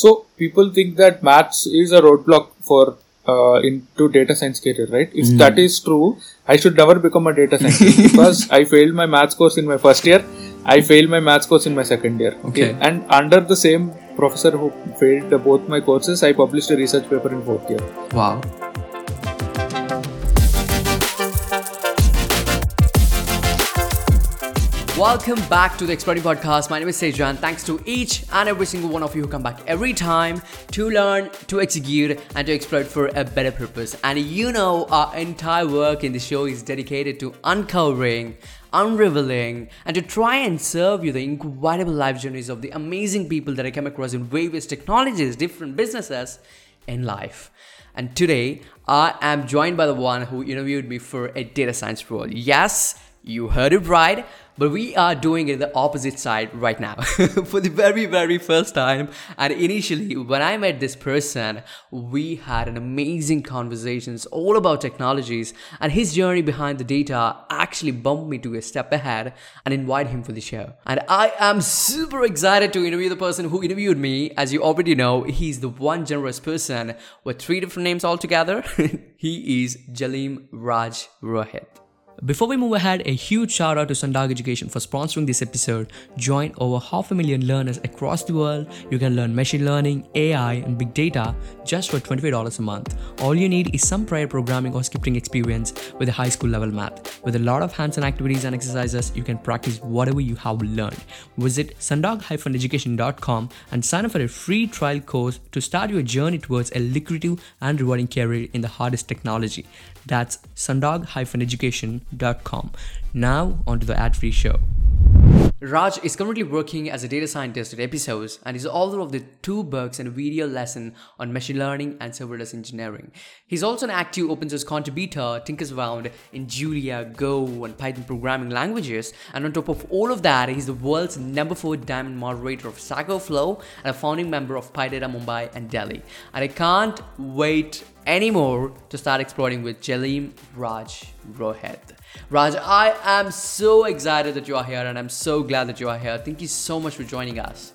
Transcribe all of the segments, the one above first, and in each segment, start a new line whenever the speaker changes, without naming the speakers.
So people think that maths is a roadblock for uh, into data science career, right? If
Mm.
that is true, I should never become a data scientist because I failed my maths course in my first year. I failed my maths course in my second year.
Okay.
And under the same professor who failed both my courses, I published a research paper in fourth year.
Wow. Welcome back to the Exploring Podcast. My name is Sejan. Thanks to each and every single one of you who come back every time to learn, to execute, and to exploit for a better purpose. And you know, our entire work in the show is dedicated to uncovering, unraveling, and to try and serve you the incredible life journeys of the amazing people that I come across in various technologies, different businesses in life. And today, I am joined by the one who interviewed me for a data science role. Yes, you heard it right, but we are doing it the opposite side right now for the very, very first time. And initially, when I met this person, we had an amazing conversations all about technologies, and his journey behind the data actually bumped me to a step ahead and invite him for the show. And I am super excited to interview the person who interviewed me. As you already know, he's the one generous person with three different names altogether. he is Jalem Raj Rohit. Before we move ahead, a huge shout out to Sundog Education for sponsoring this episode. Join over half a million learners across the world. You can learn machine learning, AI, and big data just for $25 a month. All you need is some prior programming or scripting experience with a high school level math. With a lot of hands on activities and exercises, you can practice whatever you have learned. Visit sundog-education.com and sign up for a free trial course to start your journey towards a lucrative and rewarding career in the hardest technology. That's sundog-education.com. Now, on to the ad free show. Raj is currently working as a data scientist at Episource and is author of the two books and a video lesson on machine learning and serverless engineering. He's also an active open source contributor, tinkers around in Julia, Go, and Python programming languages. And on top of all of that, he's the world's number four diamond moderator of Stack Overflow and a founding member of PyData Mumbai and Delhi. And I can't wait anymore to start exploring with Jalem Raj Rohit. Raj, I am so excited that you are here and I'm so glad that you are here. Thank you so much for joining us.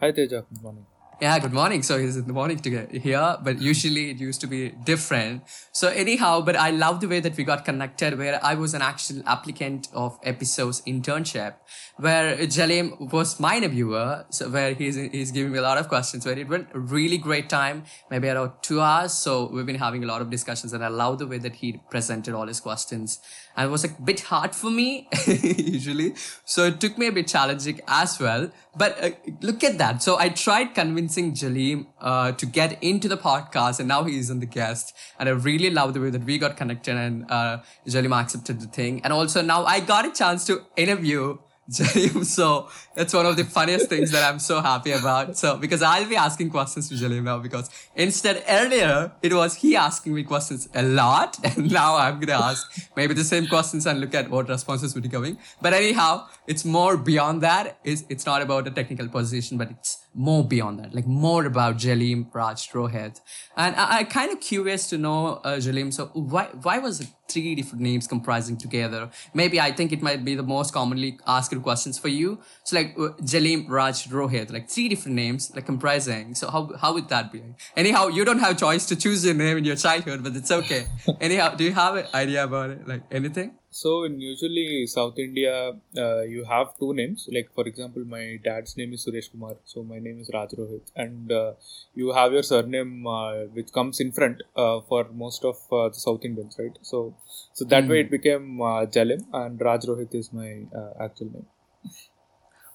Hi Teja, good morning.
Yeah, good morning. So it's in the morning to get here, but usually it used to be different. So anyhow, but I love the way that we got connected where I was an actual applicant of Episource internship where Jalem was my interviewer. So where he's, he's giving me a lot of questions where it went really great time, maybe around two hours. So we've been having a lot of discussions and I love the way that he presented all his questions. And it was a bit hard for me usually. So it took me a bit challenging as well. But uh, look at that. So I tried convincing Jalem uh, to get into the podcast and now he's on the guest. And I really love the way that we got connected and uh, Jalem accepted the thing. And also now I got a chance to interview Jalem. So that's one of the funniest things that I'm so happy about. So because I'll be asking questions to Jalem now because instead earlier it was he asking me questions a lot and now I'm gonna ask maybe the same questions and look at what responses would be coming. But anyhow, it's more beyond that. It's, it's not about a technical position, but it's more beyond that, like more about Jalem Raj Rohit. And I, I kind of curious to know, uh, Jalem, so why, why was it three different names comprising together? Maybe I think it might be the most commonly asked questions for you. So like uh, Jalem Raj Rohit, like three different names, like comprising. So how, how would that be? Anyhow, you don't have choice to choose your name in your childhood, but it's okay. Anyhow, do you have an idea about it? Like anything?
So in usually South India, uh, you have two names. Like for example, my dad's name is Suresh Kumar, so my name is Raj Rohit, and uh, you have your surname uh, which comes in front uh, for most of uh, the South Indians, right? So so that way it became uh, Jalem, and Raj Rohit is my uh, actual name.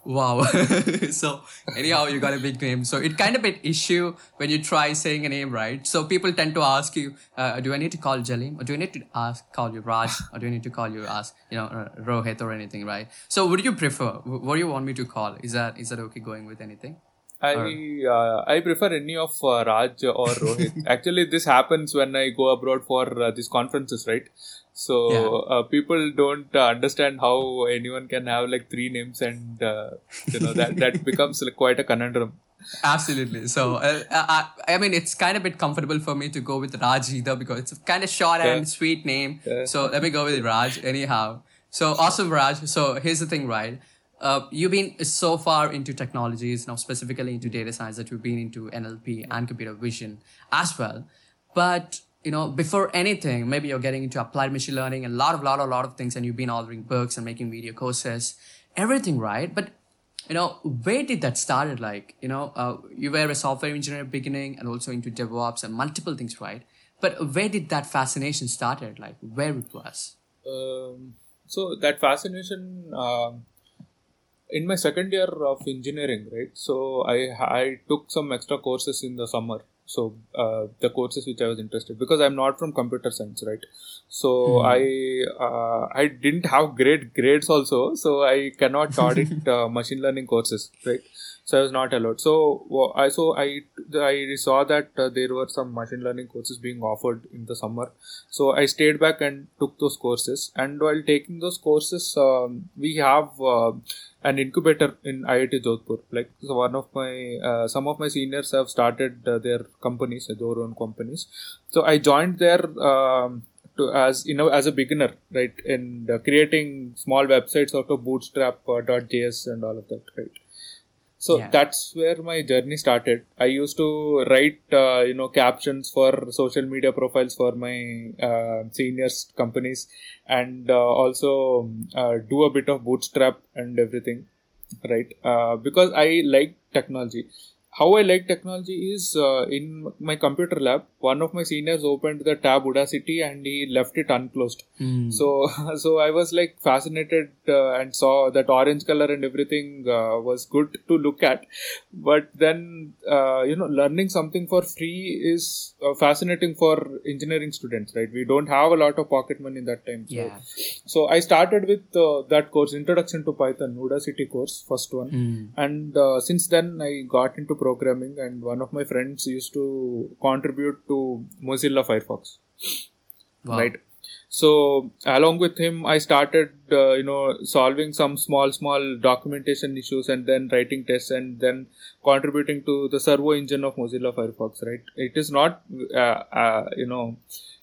Wow. so anyhow, you got a big name. So it kind of an issue when you try saying a name, right? So people tend to ask you, uh, do I need to call Jalem or do I need to ask, call you Raj or do I need to call you ask, you know, uh, Rohit or anything, right? So what do you prefer? What do you want me to call? Is that, is that okay going with anything?
I uh, I prefer any of uh, Raj or Rohit. Actually, this happens when I go abroad for uh, these conferences, right? So
Yeah.
uh, people don't uh, understand how anyone can have like three names, and uh, you know that that becomes like quite a conundrum.
Absolutely. So, uh, I, I mean, it's kind of a bit comfortable for me to go with Raj either because it's a kind of short and sweet name.
Yeah.
So let me go with Raj anyhow. So awesome, Raj. So here's the thing, right? Uh, you've been so far into technologies now specifically into data science that you've been into nlp and computer vision as well. But you know before anything maybe you're getting into applied machine learning and a lot of lot of lot of things and you've been authoring books and making video courses everything right? But you know where did that started? Like you know uh, you were a software engineer beginning and also into devops and multiple things right? But where did that fascination started? Like where it was?
Um, so that fascination um, in my second year of engineering right? So i i took some extra courses in the summer. So uh, the courses which i was interested because i'm not from computer science right? So
Hmm.
i uh, i didn't have great grades also so i cannot audit uh, machine learning courses right? So i was not allowed. So i so i i saw that uh, there were some machine learning courses being offered in the summer. So i stayed back and took those courses. And while taking those courses um, we have uh, an incubator in IIT Jodhpur. Like so one of my uh, some of my seniors have started uh, their companies, their own companies. So I joined there um, to as you know as a beginner, right, in uh, creating small websites out of Bootstrap, uh, .js, and all of that, right. So
Yeah.
that's where my journey started. I used to write, uh, you know, captions for social media profiles for my uh, seniors companies, and uh, also uh, do a bit of bootstrap and everything, right? Uh, because I like technology. How I like technology is uh, in my computer lab. One of my seniors opened the tab Udacity and he left it unclosed.
Hmm.
So, so I was like fascinated uh, and saw that orange color and everything uh, was good to look at. But then, uh, you know, learning something for free is uh, fascinating for engineering students, right? We don't have a lot of pocket money in that time. So,
yeah
so I started with uh, that course, Introduction to Python, Udacity course, first one.
Hmm.
And uh, since then, I got into programming, and one of my friends used to contribute to Mozilla Firefox.
Wow.
right. So along with him i started uh, you know solving some small small documentation issues and then writing tests and then contributing to the servo engine of mozilla firefox right? It is not uh, uh, you know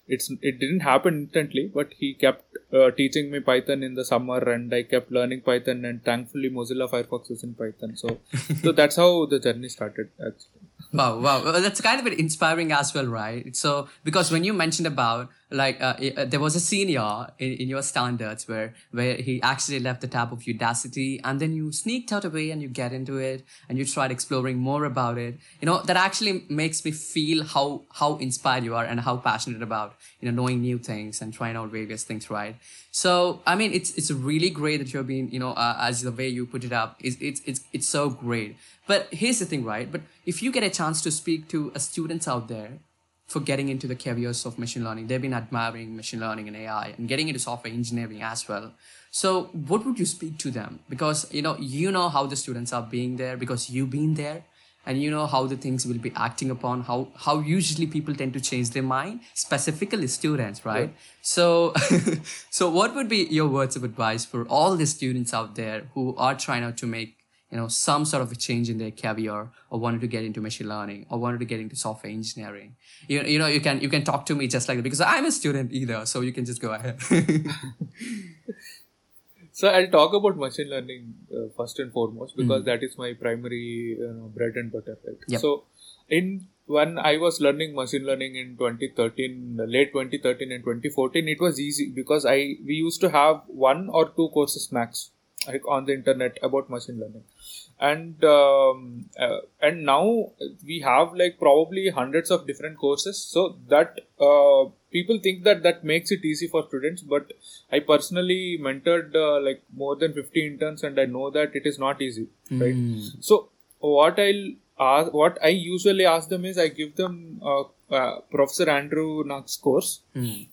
it's it didn't happen instantly but he kept uh, teaching me python in the summer and i kept learning python and thankfully mozilla firefox is in python. So so that's how the journey started actually
Wow, wow, Well, that's kind of inspiring as well, right? So because when you mentioned about like uh, uh, there was a senior in, in your standards where where he actually left the tab of Udacity and then you sneaked out away and you get into it and you tried exploring more about it. You know that actually makes me feel how how inspired you are and how passionate about you know knowing new things and trying out various things, right? So I mean, it's it's really great that you're being you know uh, as the way you put it up, is it's it's it's so great. But here's the thing, right? But if you get a chance to speak to a students out there for getting into the careers of machine learning, they've been admiring machine learning and AI and getting into software engineering as well. So what would you speak to them? Because you know you know how the students are being there because you've been there and you know how the things will be acting upon how how usually people tend to change their mind specifically students right so so what would be your words of advice for all the students out there who are trying out to make you know some sort of a change in their career or wanted to get into machine learning or wanted to get into software engineering you, you know you can you can talk to me just like that because i'm a student either so you can just go ahead
So I'll talk about machine learning uh, first and foremost
Hmm.
because that is my primary you know, bread and butter. Right?
Yep.
So in when I was learning machine learning in 2013, late 2013 and 2014, it was easy because I we used to have one or two courses max like on the internet about machine learning. And um, uh, and now we have like probably hundreds of different courses. So that uh, people think that that makes it easy for students but i personally mentored uh, like more than 50 interns and i know that it is not easy right? So what i'll ask what i usually ask them is i give them uh, professor andrew Ng's course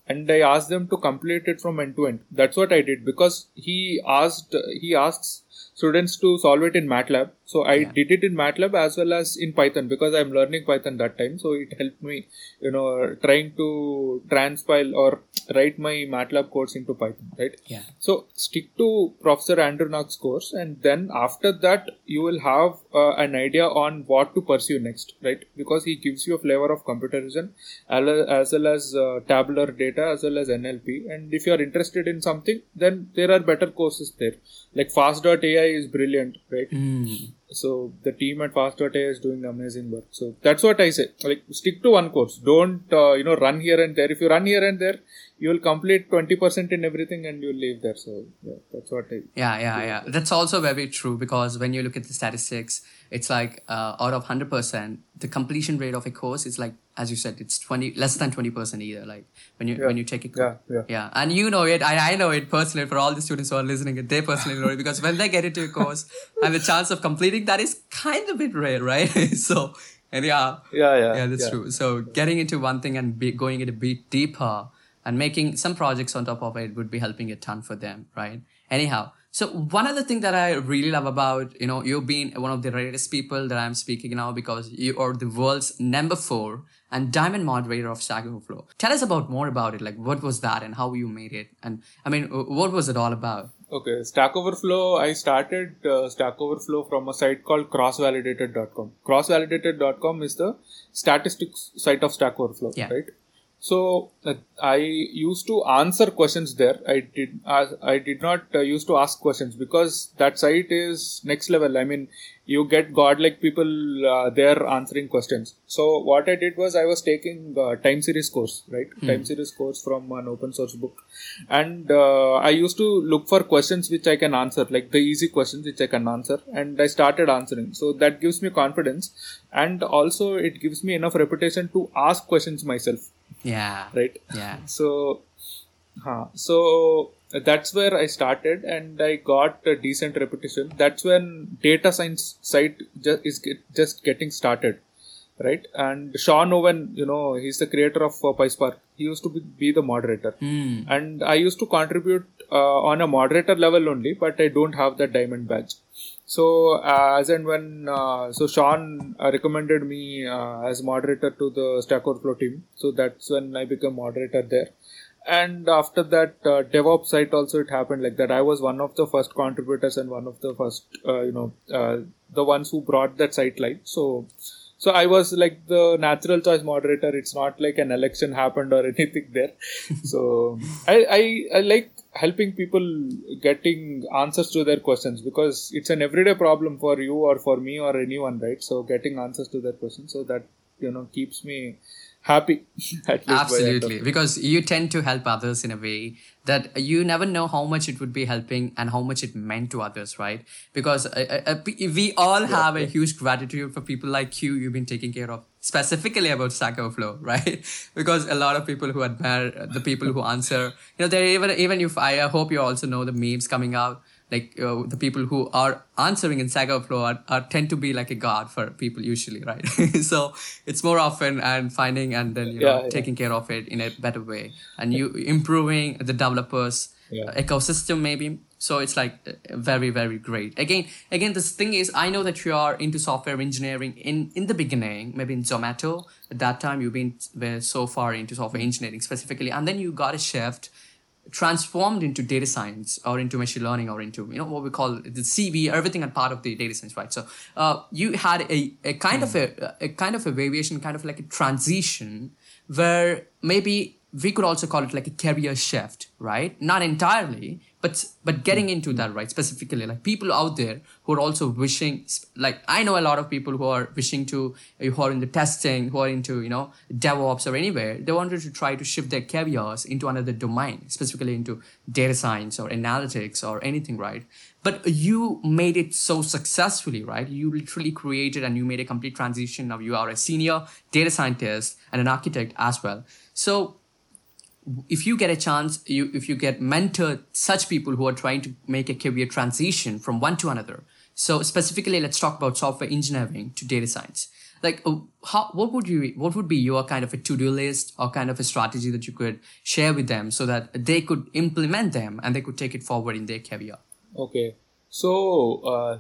and I asked them to complete it from end to end. That's what I did because he asked he asks students to solve it in MATLAB. So I
Yeah.
did it in MATLAB as well as in Python because I'm learning Python that time. So it helped me, you know, trying to transpile or write my MATLAB codes into Python, right?
yeah
So stick to Professor Andrew Ng's course, and then after that you will have uh, an idea on what to pursue next, right? Because he gives you a flavor of computer vision as well as uh, tabular data as well as NLP. And if you are interested in something, then there are better courses there. Like Fast.ai Fast.ai is brilliant, right?
Mm.
So the team at Fast.ai is doing amazing work. So that's what I say. Like stick to one course. Don't uh, you know run here and there. If you run here and there, you will complete twenty percent in everything and you'll leave there. So yeah, that's what I.
Yeah, yeah, yeah. That's also very true because when you look at the statistics, it's like uh, out of hundred percent, the completion rate of a course is like, as you said, it's twenty less than twenty percent either. Like when you when you take a
Yeah, yeah.
yeah, and you know it, I, I know it personally for all the students who are listening, it, they personally know it because when they get into a course and the chance of completing that is kind of a bit rare, right? so, and yeah,
Yeah, yeah,
yeah, that's true. So, getting into one thing and be, going it a bit deeper and making some projects on top of it would be helping a ton for them, right? Anyhow, so one other thing that I really love about, you know, you being one of the rarest people that I'm speaking now because you are the world's number four and diamond moderator of Stack Overflow. Tell us about more about it. Like, what was that and how you made it? And I mean, what was it all about?
Okay, Stack Overflow. I started uh, Stack Overflow from a site called crossvalidated.com. Crossvalidated.com is the statistics site of Stack Overflow,
Yeah.
right? So uh, I used to answer questions there. I did uh, I did not uh, used to ask questions because that site is next level. I mean, you get godlike people uh, there answering questions. So what I did was I was taking uh, time series course, right? Time series course from an open source book, and uh, I used to look for questions which I can answer, like the easy questions which I can answer, and I started answering. So that gives me confidence, and also it gives me enough reputation to ask questions myself,
Yeah.
right?
Yeah.
So, huh, so that's where I started, and I got a decent reputation. That's when data science site just is get, just getting started, right? And Sean Owen, you know, he's the creator of uh, PySpark. He used to be, be the moderator,
Mm.
and I used to contribute uh, on a moderator level only, but I don't have that diamond badge. So uh, as and when uh, so Sean uh, recommended me uh, as moderator to the Stack Overflow team, so that's when I became moderator there. And after that uh, DevOps site also it happened like that. I was one of the first contributors and one of the first you know the ones who brought that site live. So so I was like the natural choice moderator. It's not like an election happened or anything there. so I, I I like helping people getting answers to their questions because it's an everyday problem for you or for me or anyone, right? So getting answers to their questions, so that you know keeps me happy. at least by end of
Absolutely, because you tend to help others in a way that you never know how much it would be helping and how much it meant to others, right? Because uh, uh, uh, we all have a huge gratitude for people like you. You've been taking care of specifically about Stack Overflow, right? because a lot of people who admire the people who answer, you know, they even even if I uh, hope you also know the memes coming out like uh, the people who are answering in Stack Overflow are, are tend to be like a god for people usually, right? so it's more often and finding and then you know
Yeah, yeah.
taking care of it in a better way and you improving the developers
Yeah.
ecosystem maybe. So it's like uh, very very great. Again, again, this thing is I know that you are into software engineering in in the beginning, maybe in Zomato. At that time, you've been were so far into software engineering specifically, and then you got a shift transformed into data science or into machine learning or into you know what we call the CV, everything and part of the data science, right? So uh, you had a, a kind of a, a kind of a variation, kind of like a transition where maybe we could also call it like a career shift, right? Not entirely, but but getting into that right specifically. Like people out there who are also wishing like i know a lot of people who are wishing to uh, who are in the testing who are into you know devops or anywhere they wanted to try to shift their careers into another domain specifically into data science or analytics or anything right? But you made it so successfully right? You literally created and you made a complete transition. Now you are a senior data scientist and an architect as well. So if you get a chance you if you get mentored such people who are trying to make a career transition from one to another. So specifically let's talk about software engineering to data science. Like uh, how what would you what would be your kind of a to-do list or kind of a strategy that you could share with them so that they could implement them and they could take it forward in their career?
Okay, so uh,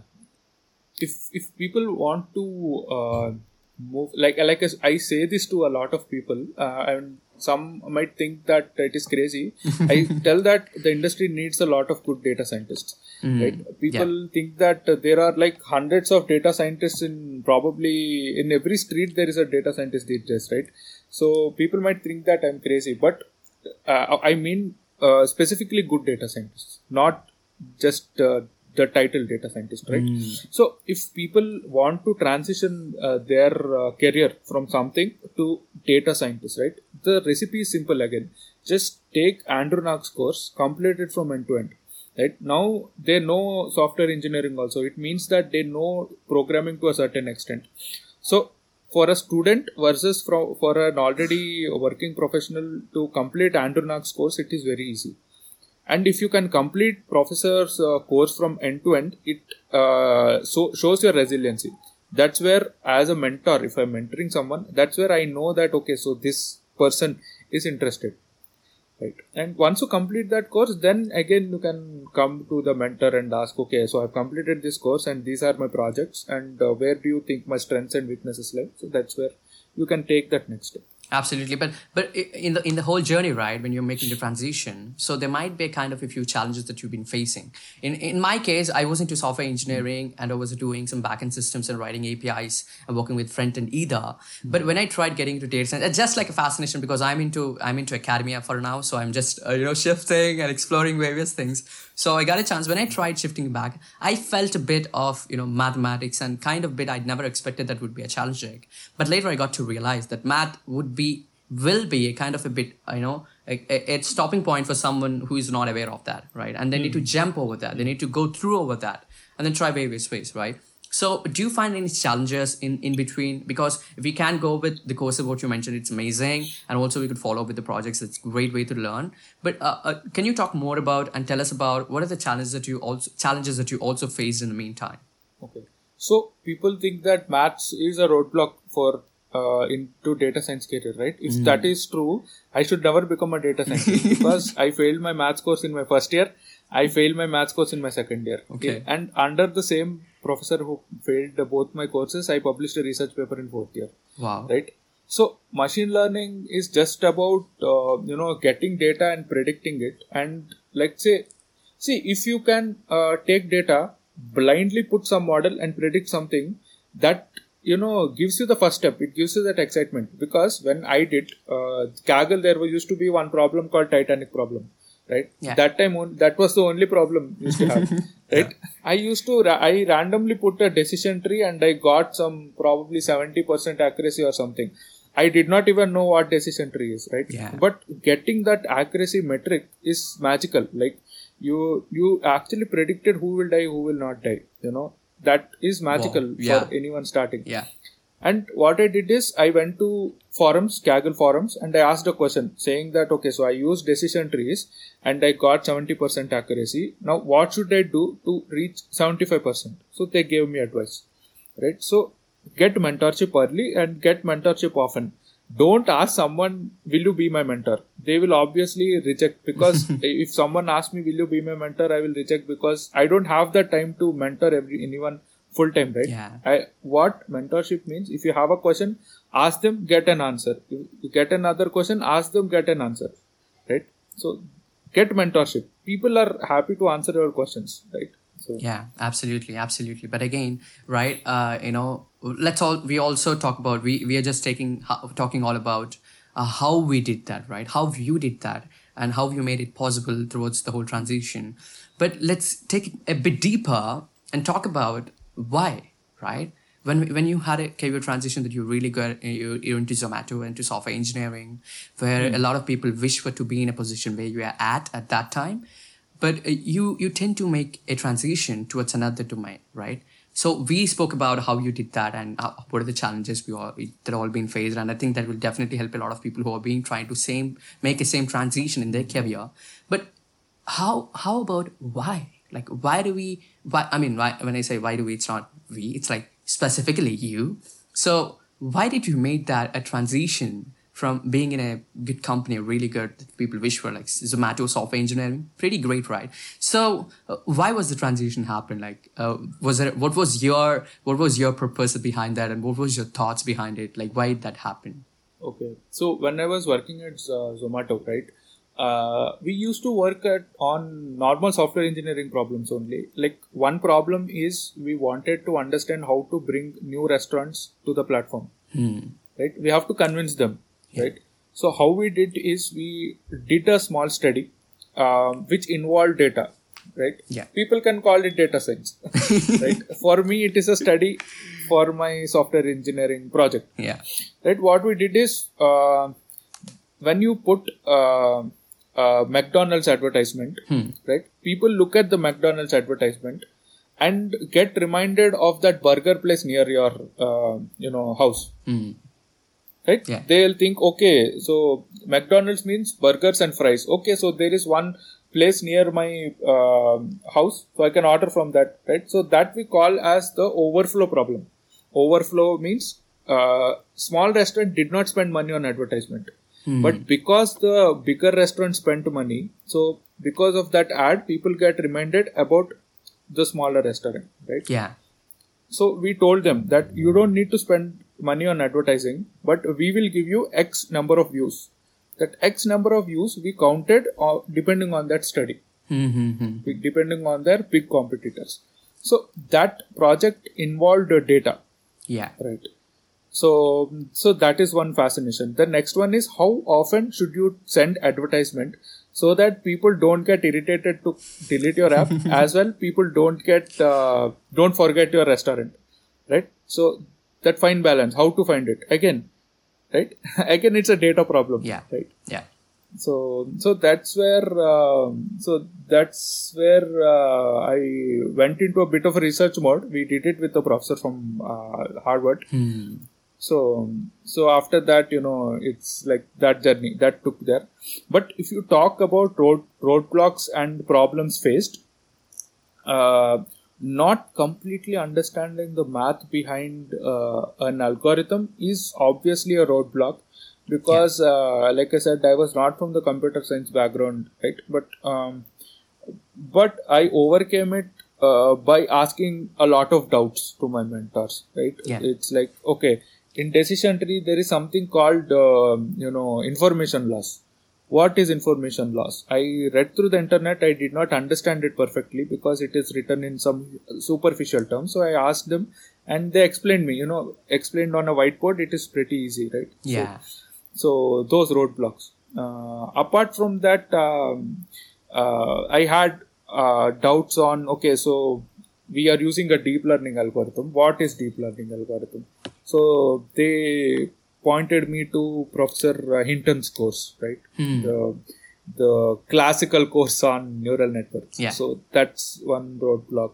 if if people want to uh, move, like like I say this to a lot of people, uh, and some might think that it is crazy. I tell that the industry needs a lot of good data scientists. Right? People think that there are like hundreds of data scientists in probably in every street there is a data scientist these days, right? So people might think that I'm crazy, but uh, I mean uh, specifically good data scientists, not just uh, the title data scientist, right? So if people want to transition uh, their uh, career from something to data scientist, right? The recipe is simple again. Just take Andrew Ng's course, complete it from end to end. Right now, they know software engineering also. It means that they know programming to a certain extent. So for a student versus for, for an already working professional to complete Andrew Ng's course, it is very easy and if you can complete professor's uh, course from end to end it uh, so shows your resiliency. That's where as a mentor if i'm mentoring someone that's where i know that okay so this person is interested. Right. And once you complete that course then again you can come to the mentor and ask okay so i've completed this course and these are my projects and uh, where do you think my strengths and weaknesses lie? So that's where you can take that next step
absolutely. But but in the in the whole journey right when you're making the transition so there might be a kind of a few challenges that you've been facing. In in my case i was into software engineering and i was doing some backend systems and writing apis and working with front end either but when i tried getting into data science it's just like a fascination because i'm into i'm into academia for now so i'm just uh, you know shifting and exploring various things so i got a chance. When i tried shifting back i felt a bit of you know mathematics and kind of bit i'd never expected that would be a challenge but later i got to realize that math would be will be a kind of a bit you know a, stopping point for someone who is not aware of that right? And they need to hmm. jump over that. They need to go through over that and then try various ways right so do you find any challenges in in between? Because if we can go with the course of what you mentioned it's amazing. And also we could follow up with the projects. It's a great way to learn. But uh, uh, can you talk more about and tell us about what are the challenges that you also challenges that you also faced in the meantime?
Okay. So people think that maths is a roadblock for uh, into data science career right? If that is true i should never become a data scientist because i failed my maths course in my first year. I failed my maths course in my second year.
Okay.
and under the same professor who failed both my courses i published a research paper in fourth year.
Wow.
Right? So machine learning is just about uh, you know getting data and predicting it. And like say see if you can uh, take data blindly put some model and predict something that you know gives you the first step. It gives you that excitement. Because when i did uh, kaggle there was used to be one problem called titanic problem. Right?
Yeah.
that time on, that was the only problem used to have right i used to ra- i randomly put a decision tree and i got some probably 70% accuracy or something. I did not even know what decision tree is right?
Yeah.
but getting that accuracy metric is magical. Like you you actually predicted who will die who will not die you know? That is magical
Yeah.
for anyone starting.
Yeah.
And what I did is I went to forums, Kaggle forums, and I asked a question saying that okay, so I used decision trees and I got 70% accuracy. Now what should I do to reach 75%? So they gave me advice. Right? So get mentorship early and get mentorship often. Don't ask someone, will you be my mentor? They will obviously reject because if someone asks me, will you be my mentor? I will reject because I don't have the time to mentor every anyone full time, right?
Yeah.
I, what mentorship means if you have a question ask them get an answer. You, you get another question ask them get an answer. Right? So get mentorship. People are happy to answer your questions right? So
yeah absolutely absolutely. But again right uh you know let's all we also talk about we we are just taking talking all about uh, how we did that right? How you did that and how you made it possible towards the whole transition. But let's take it a bit deeper and talk about why right when when you had a career transition that you really got you, you're into zomato into software engineering where a lot of people wish for to be in a position where you are at at that time. But uh, you you tend to make a transition towards another domain right? So we spoke about how you did that and uh, what are the challenges we all that all been faced and i think that will definitely help a lot of people who are being trying to same make a same transition in their career. But how how about why? Like why do we why i mean why when i say why do we it's not we it's like specifically you. So why did you make that a transition from being in a good company really good people wish for like zomato software engineering? Pretty great right? So uh, why was the transition happen? Like uh, was there what was your what was your purpose behind that and what was your thoughts behind it? Like why did that happen?
Okay. So when i was working at uh, zomato right uh, we used to work at on normal software engineering problems only like one problem is we wanted to understand how to bring new restaurants to the platform right we have to convince them right so how we did is we did a small study um, which involved data right?
Yeah.
People can call it data science, right? For me, it is a study for my software engineering project,
Yeah.
right? What we did is uh, when you put uh, uh, McDonald's advertisement, right? People look at the McDonald's advertisement and get reminded of that burger place near your, uh, you know, house.
Mm.
right?
Yeah.
they'll think okay so mcdonald's means burgers and fries. Okay so there is one place near my um house so i can order from that right? So that we call as the overflow problem. Overflow means uh, small restaurant did not spend money on advertisement but because the bigger restaurant spent money so because of that ad people get reminded about the smaller restaurant right
Yeah.
so we told them that you don't need to spend money on advertising, but we will give you X number of views. That X number of views we counted uh, depending on that study,
Mm-hmm.
depending on their big competitors. So that project involved data,
Yeah.
right? So so that is one fascination. The next one is how often should you send advertisement so that people don't get irritated to delete your app as well. People don't get uh, don't forget your restaurant, right? So that fine balance. How to find it again, right? again, it's a data problem.
Yeah.
Right
Yeah.
so so that's where um, so that's where uh, i went into a bit of a research mode we did it with a professor from uh, harvard
Hmm.
So so after that you know it's like that journey that took there. But if you talk about road roadblocks and problems faced uh, not completely understanding the math behind uh, an algorithm is obviously a roadblock because uh, like i said i was not from the computer science background right? But um, but i overcame it uh, by asking a lot of doubts to my mentors right?
Yeah.
it's like okay in decision tree there is something called um, you know information loss. What is information loss? I read through the internet i did not understand it perfectly because it is written in some superficial terms so i asked them and they explained me you know explained on a whiteboard it is pretty easy right? So-
Yeah.
so those roadblocks. Uh, apart from that um, uh, i had uh, doubts on okay so we are using a deep learning algorithm. What is deep learning algorithm so they pointed me to professor hinton's course right
Hmm.
the the classical course on neural networks
Yeah.
so that's one roadblock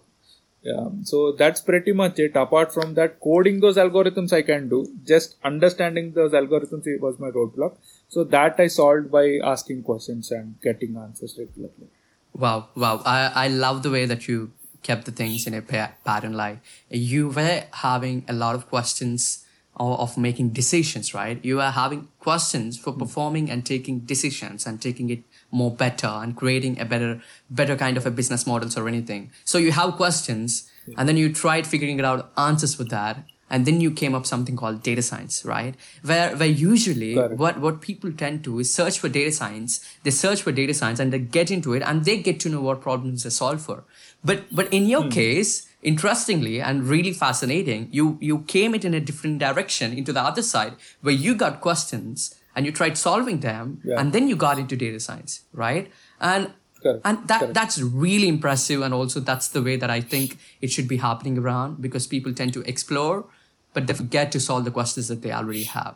yeah, so that's pretty much it. Apart from that, coding those algorithms I can do. Just understanding those algorithms it was my roadblock. So that I solved by asking questions and getting answers regularly.
Wow, wow. I, I love the way that you kept the things in a pattern like you were having a lot of questions of, of making decisions, right? You are having questions for hmm. performing and taking decisions and taking it more better and creating a better better kind of a business models or anything. So you have questions and then you tried figuring it out answers for that and then you came up something called data science, right? Where where usually what what people tend to is search for data science they search for data science and they get into it and they get to know what problems they solve for but but in your hmm. case interestingly and really fascinating you you came it in a different direction into the other side where you got questions and you tried solving them
Yeah.
and then you got into data science right and
Correct.
and that
Correct.
that's really impressive and also that's the way that i think it should be happening around because people tend to explore but they forget to solve the questions that they already have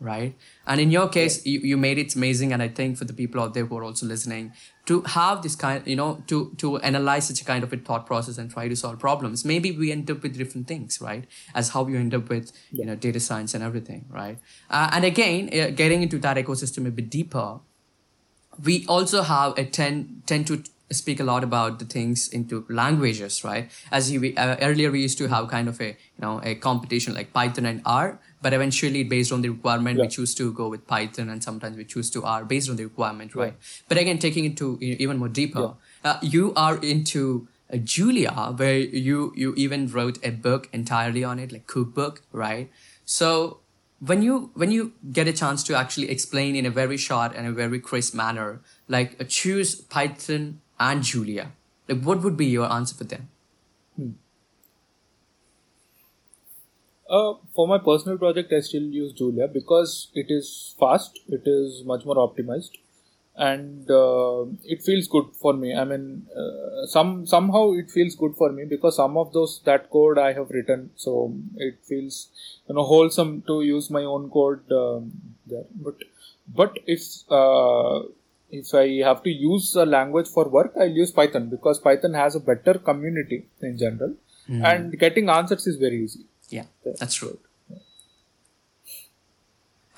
right and in your case you, you made it amazing and i think for the people out there who are also listening to have this kind you know to to analyze such a kind of a thought process and try to solve problems. Maybe we end up with different things right? As how you end up with you know data science and everything right? Uh, and again uh, getting into that ecosystem a bit deeper we also have a tend tend to speak a lot about the things into languages right? As you uh, earlier we used to have kind of a you know a competition like python and r but eventually based on the requirement we choose to go with python and sometimes we choose to r based on the requirement right. but again taking it to even more deeper uh, you are into uh, julia where you you even wrote a book entirely on it like cookbook right? So when you when you get a chance to actually explain in a very short and a very crisp manner like uh, choose python and julia like what would be your answer for them
Uh, for my personal project, I still use Julia because it is fast, it is much more optimized, and uh, it feels good for me. I mean uh, some somehow it feels good for me because some of those that code i have written so it feels you know wholesome to use my own code um, there. But but if uh, if i have to use a language for work i'll use python because python has a better community in general. And getting answers is very easy
Yeah, that's true.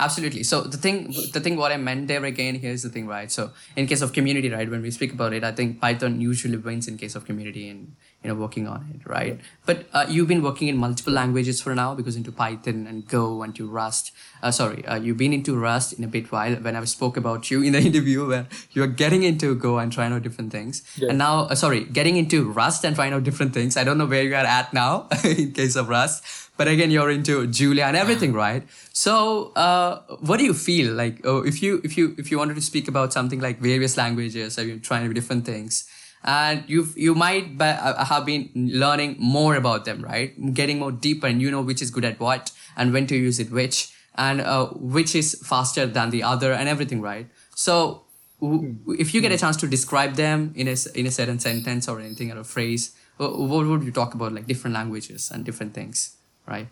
Absolutely. So the thing, the thing, what I meant there again, here's the thing, right? So in case of community, right, when we speak about it, I think Python usually wins in case of community and you know working on it, right? But uh, you've been working in multiple languages for now because into Python and Go and to Rust. Uh, sorry, uh, you've been into Rust in a bit while. When I spoke about you in the interview, where you are getting into Go and trying out different things,
Yeah.
and now, uh, sorry, getting into Rust and trying out different things. I don't know where you are at now in case of Rust, but again, you're into Julia and everything, right? So, uh, what do you feel like? Oh, if you if you if you wanted to speak about something like various languages, or you're trying different things, and you've you might be, uh, have been learning more about them, right? Getting more deeper, and you know which is good at what and when to use it, which and uh, which is faster than the other, and everything, right? So, w- if you get a chance to describe them in a, in a certain sentence or anything or a phrase, what would you talk about, like different languages and different things, right?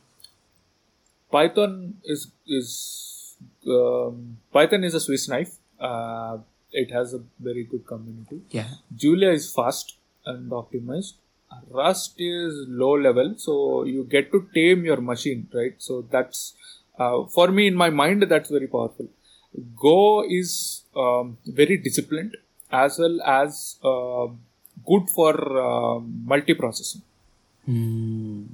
Python is is um, Python is a Swiss knife. Uh, it has a very good community.
Yeah.
Julia is fast and optimized. Rust is low level, so you get to tame your machine, right? So that's uh, for me in my mind that's very powerful. Go is um, very disciplined as well as uh, good for uh, multiprocessing.
Hmm.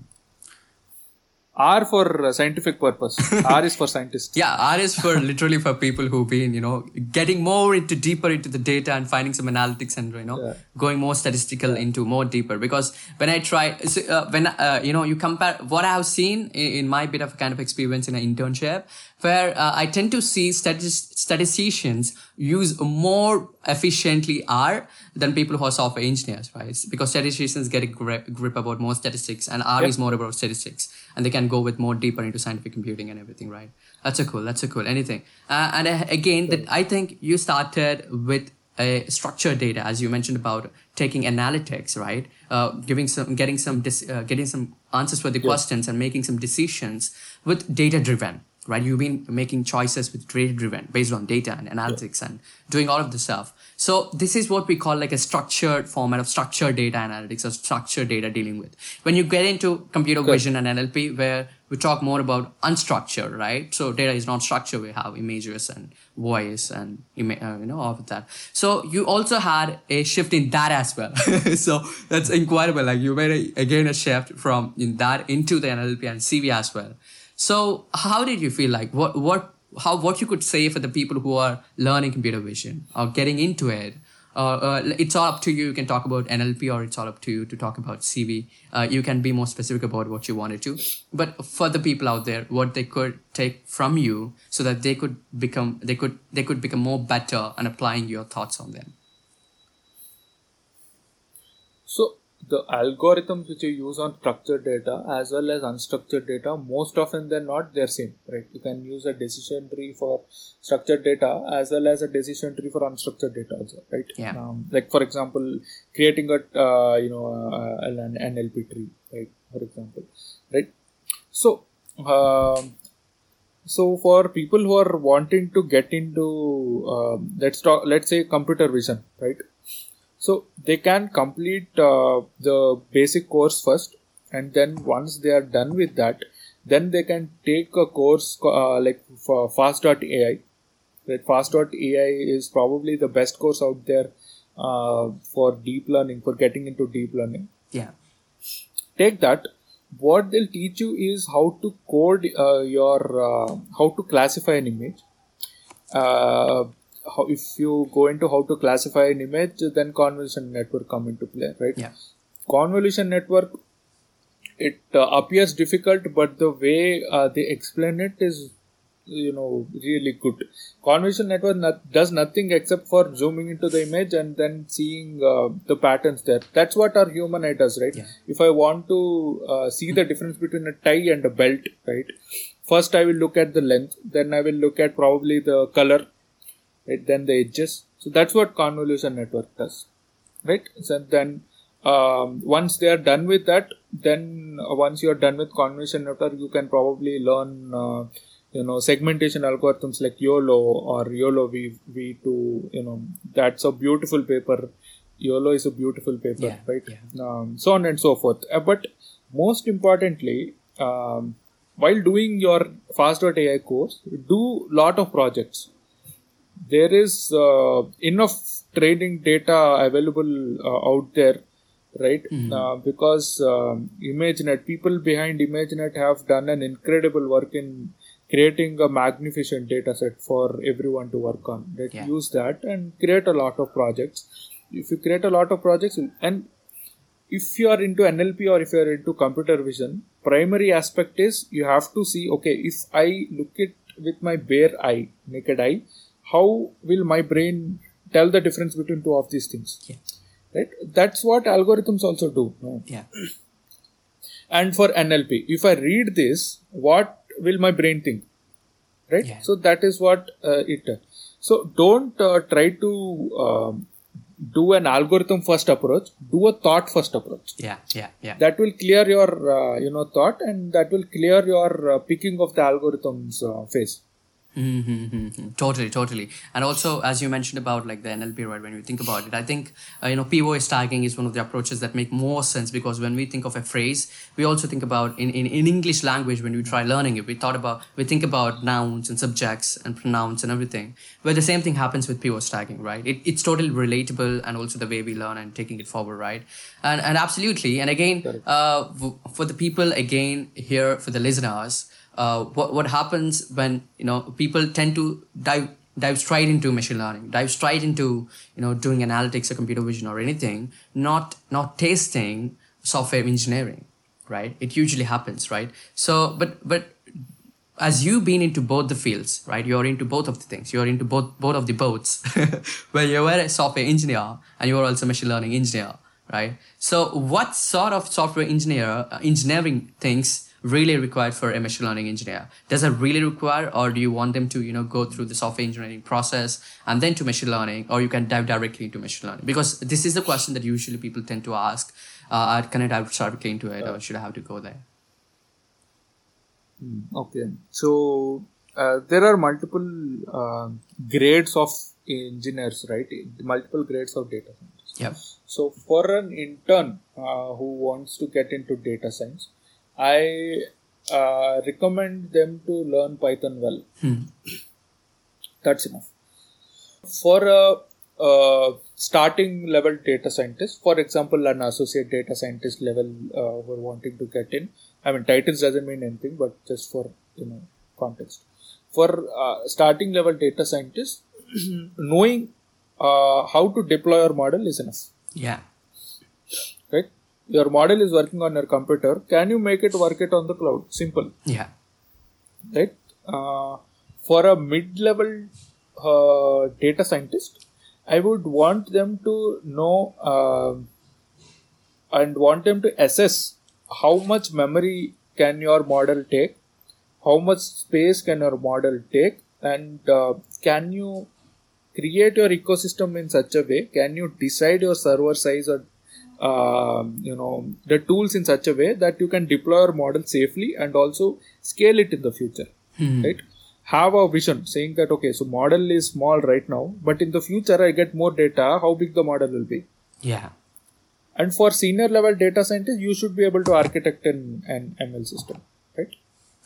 R for uh, scientific purpose. R is for scientists.
Yeah, R is for literally for people who've been, you know, getting more into deeper into the data and finding some analytics and you know
Yeah.
going more statistical into more deeper. Because when I try, so, uh, when uh, you know, you compare what I've seen in, in my bit of kind of experience in an internship, where uh, I tend to see statis- statisticians use more efficiently R than people who are software engineers, right? Because statisticians get a grip, grip about more statistics, and R is more about statistics, and they can go with more deeper into scientific computing and everything, right? That's a cool. That's a cool. Anything. Uh, and uh, again, that I think you started with a structured data, as you mentioned about taking analytics, right? Uh, giving some, getting some, dis, uh, getting some answers for the questions and making some decisions with data driven, right? You've been making choices with data driven based on data and analytics and doing all of the stuff. So this is what we call like a structured format of structured data analytics or structured data dealing with. When you get into computer vision and NLP, where we talk more about unstructured, right? So data is not structured. We have images and voice and ima- uh, you know all of that. So you also had a shift in that as well. so that's incredible. Like you made a, again a shift from in that into the NLP and CV as well. So how did you feel like what what how what you could say for the people who are learning computer vision or getting into it? Uh, uh, it's all up to you. You can talk about NLP or it's all up to you to talk about CV. Uh, you can be more specific about what you wanted to. But for the people out there, what they could take from you so that they could become they could they could become more better and applying your thoughts on them.
So the algorithms which you use on structured data as well as unstructured data, most often than not, they're same, right? You can use a decision tree for structured data as well as a decision tree for unstructured data also, right?
Yeah.
Um, like for example, creating a uh, you know uh, an NLP tree, right? For example, right? So. Um, so for people who are wanting to get into um, let's talk let's say computer vision right so they can complete uh, the basic course first and then once they are done with that then they can take a course uh, like for fast.ai right fast.ai is probably the best course out there uh, for deep learning for getting into deep learning.
Yeah.
take that. What they'll teach you is how to code uh, your uh, how to classify an image. Uh, how, if you go into how to classify an image then convolution network come into play right?
Yeah.
convolution network it uh, appears difficult but the way uh, they explain it is you know really good. Convolution network not, does nothing except for zooming into the image and then seeing uh, the patterns there. That's what our human eye does right?
Yeah.
if i want to uh, see the difference between a tie and a belt right? First i will look at the length then i will look at probably the color right? then the edges So that's what convolution network does, right? So then um, once they are done with that, then uh, once you are done with convolution network, you can probably learn, uh, you know, segmentation algorithms like YOLO or YOLO V V2. You know, that's a beautiful paper. YOLO is a beautiful paper,
Yeah,
right?
yeah.
Um, so on and so forth. Uh, but most importantly, um, while doing your fast.ai course, do lot of projects there is uh, enough training data available uh, out there right? Uh, because um, imagenet people behind imagenet have done an incredible work in creating a magnificent data set for everyone to work on. Right
Yeah.
use that and create a lot of projects. If you create a lot of projects and if you are into NLP or if you are into computer vision, primary aspect is you have to see okay, if I look it with my bare eye, naked eye, how will my brain tell the difference between two of these things?
Yeah.
Right? That's what algorithms also do. no?
Yeah.
And for NLP, if I read this, what will my brain think? Right?
Yeah.
So that is what uh, it. So don't uh, try to um, do an algorithm first approach. Do a thought first approach
Yeah. Yeah. Yeah.
that will clear your uh, you know thought and that will clear your uh, picking of the algorithms uh, phase
Mm-hmm. Totally, totally. And also, as you mentioned about like the NLP, right? When you think about it, I think uh, you know POS tagging is one of the approaches that make more sense because when we think of a phrase, we also think about in, in, in English language when we try learning it, we thought about we think about nouns and subjects and pronouns and everything. Where the same thing happens with POS tagging, right? It, it's totally relatable and also the way we learn and taking it forward, right? And and absolutely. And again, uh, for the people again here for the listeners uh, what what happens when you know people tend to dive dive straight into machine learning, dive straight into you know doing analytics or computer vision or anything, not not tasting software engineering, right? It usually happens, right? So, but but as you've been into both the fields, right? You're into both of the things. You're into both both of the boats, where you were a software engineer and you are also machine learning engineer, right? So, what sort of software engineer uh, engineering things really required for a machine learning engineer? Does it really require, or do you want them to, you know, go through the software engineering process and then to machine learning, or you can dive directly into machine learning? Because this is the question that usually people tend to ask. Uh, can I dive directly into it, or should I have to go there?
okay so uh, there are multiple uh, grades of engineers right multiple grades of data scientists
Yep.
so for an intern uh, who wants to get into data science i uh, recommend them to learn python well. That's enough. For a, uh starting level data scientist for example an associate data scientist level uh, who are wanting to get in i mean titles doesn't mean anything but just for you know context. For uh, starting level data scientist knowing uh, how to deploy your model is enough.
Yeah.
Your model is working on your computer can you make it work it on the cloud simple
Yeah.
right? Uh, for a mid-level uh, data scientist, I would want them to know uh, and want them to assess how much memory can your model take, how much space can your model take, and uh, can you create your ecosystem in such a way? Can you decide your server size or um, you know the tools in such a way that you can deploy your model safely and also scale it in the future right? Have a vision saying that okay so model is small right now but in the future i get more data how big the model will be.
Yeah.
and for senior level data scientists you should be able to architect an, an ml system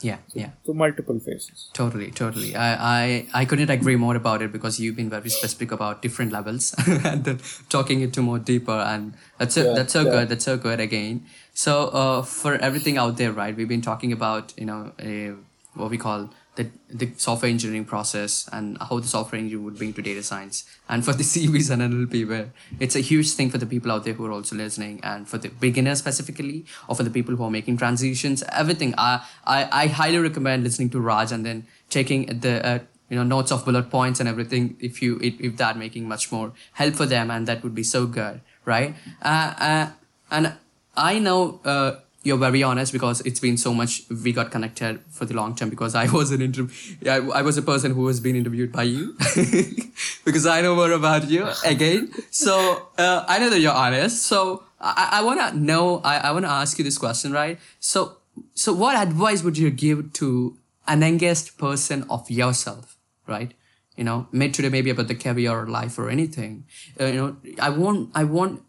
Yeah. Yeah.
so multiple phases
Totally, totally. I, I, I couldn't agree more about it because you've been very specific about different levels and then talking it to more deeper and that's so,
Yeah,
that's so
yeah.
good. That's so good again. So uh, for everything out there, right? We've been talking about you know a, what we call the the software engineering process and how the software engineer would bring to data science. And for the CVs and NLP where it's a huge thing for the people out there who are also listening and for the beginners specifically or for the people who are making transitions everything. I I, I highly recommend listening to Raj and then taking the uh, you know notes of bullet points and everything if you if, if that making much more help for them and that would be so good right? Uh, uh, and I know uh, you're very honest because it's been so much we got connected for the long term because I was an interview yeah, I was a person who was being interviewed by you because I know more about you again. So uh, I know that you're honest. So I, I want to know I, I want to ask you this question right? So so what advice would you give to an youngest person of yourself right? You know made today maybe about the career or life or anything. Uh, you know I want I want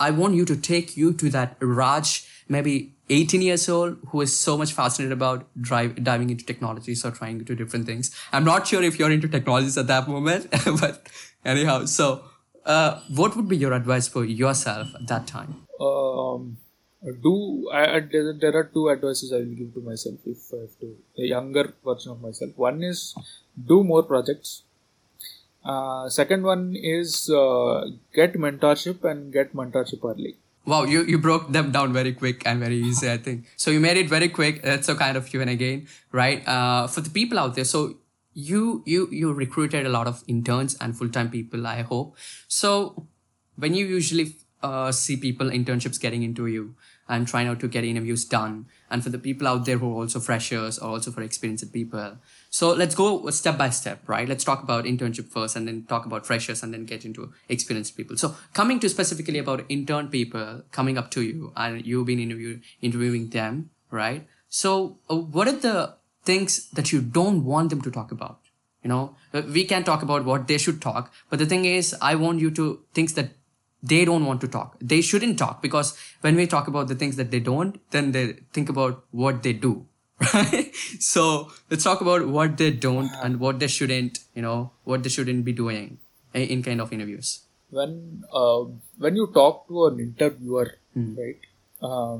I want you to take you to that Raj maybe 18 years old who is so much fascinated about drive, diving into technologies or trying to do different things. I'm not sure if you're into technologies at that moment, but anyhow, so uh, what would be your advice for yourself at that time?
Um, do I, I, there are two advices I will give to myself if I have to a younger version of myself. One is do more projects. Uh, second one is uh, get mentorship and get mentorship early
Wow, you, you broke them down very quick and very easy, I think. So you made it very quick. That's so kind of you and again, right? Uh, for the people out there, so you you you recruited a lot of interns and full time people, I hope. So when you usually uh, see people internships getting into you and trying out to get interviews done, and for the people out there who are also freshers or also for experienced people, so let's go step by step, right? Let's talk about internship first and then talk about freshers and then get into experienced people. So coming to specifically about intern people coming up to you and you've been interview, interviewing them, right? So uh, what are the things that you don't want them to talk about? You know, uh, we can talk about what they should talk, but the thing is, I want you to things that they don't want to talk. They shouldn't talk because when we talk about the things that they don't, then they think about what they do right? So let's talk about what they don't and what they shouldn't, you know, what they shouldn't be doing in kind of interviews.
When uh, when you talk to an interviewer, mm. right, uh,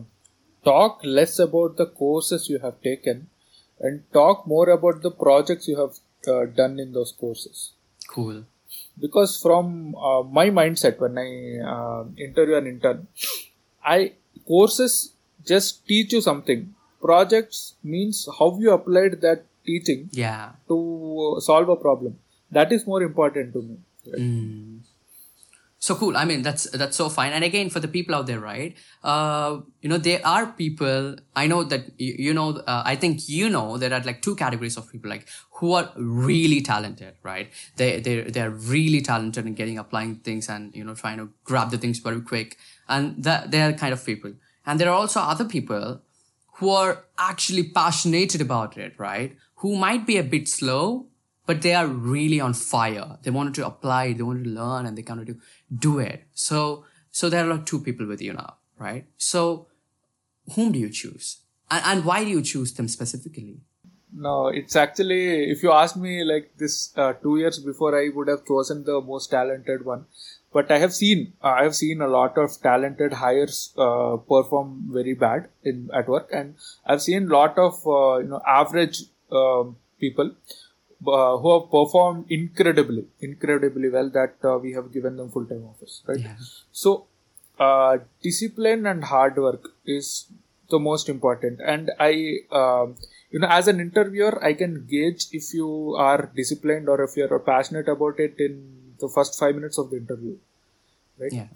talk less about the courses you have taken and talk more about the projects you have uh, done in those courses.
Cool.
Because from uh, my mindset, when I uh, interview an intern, I courses just teach you something projects means how you applied that teaching
yeah.
to solve a problem. That is more important to me.
Right? mm. so cool. I mean that's that's so fine. And again for the people out there right? Uh, you know there are people i know that you, you know uh, i think you know there are like two categories of people like who are really talented right? They they they're really talented in getting applying things and you know trying to grab the things very quick. And that they are kind of people. And there are also other people who are actually passionate about it, right? Who might be a bit slow, but they are really on fire. They wanted to apply, they wanted to learn, and they wanted to do it. So, so there are like two people with you now, right? So, whom do you choose, and, and why do you choose them specifically?
No, it's actually if you ask me like this uh, two years before, I would have chosen the most talented one but I have seen uh, I have seen a lot of talented hires uh, perform very bad in at work, and I've seen a lot of uh, you know average um, people uh, who have performed incredibly, incredibly well. That uh, we have given them full time office, right? Yeah. So uh, discipline and hard work is the most important, and I. Um, you know, as an interviewer, I can gauge if you are disciplined or if you are passionate about it in the first five minutes of the interview right?
Yeah.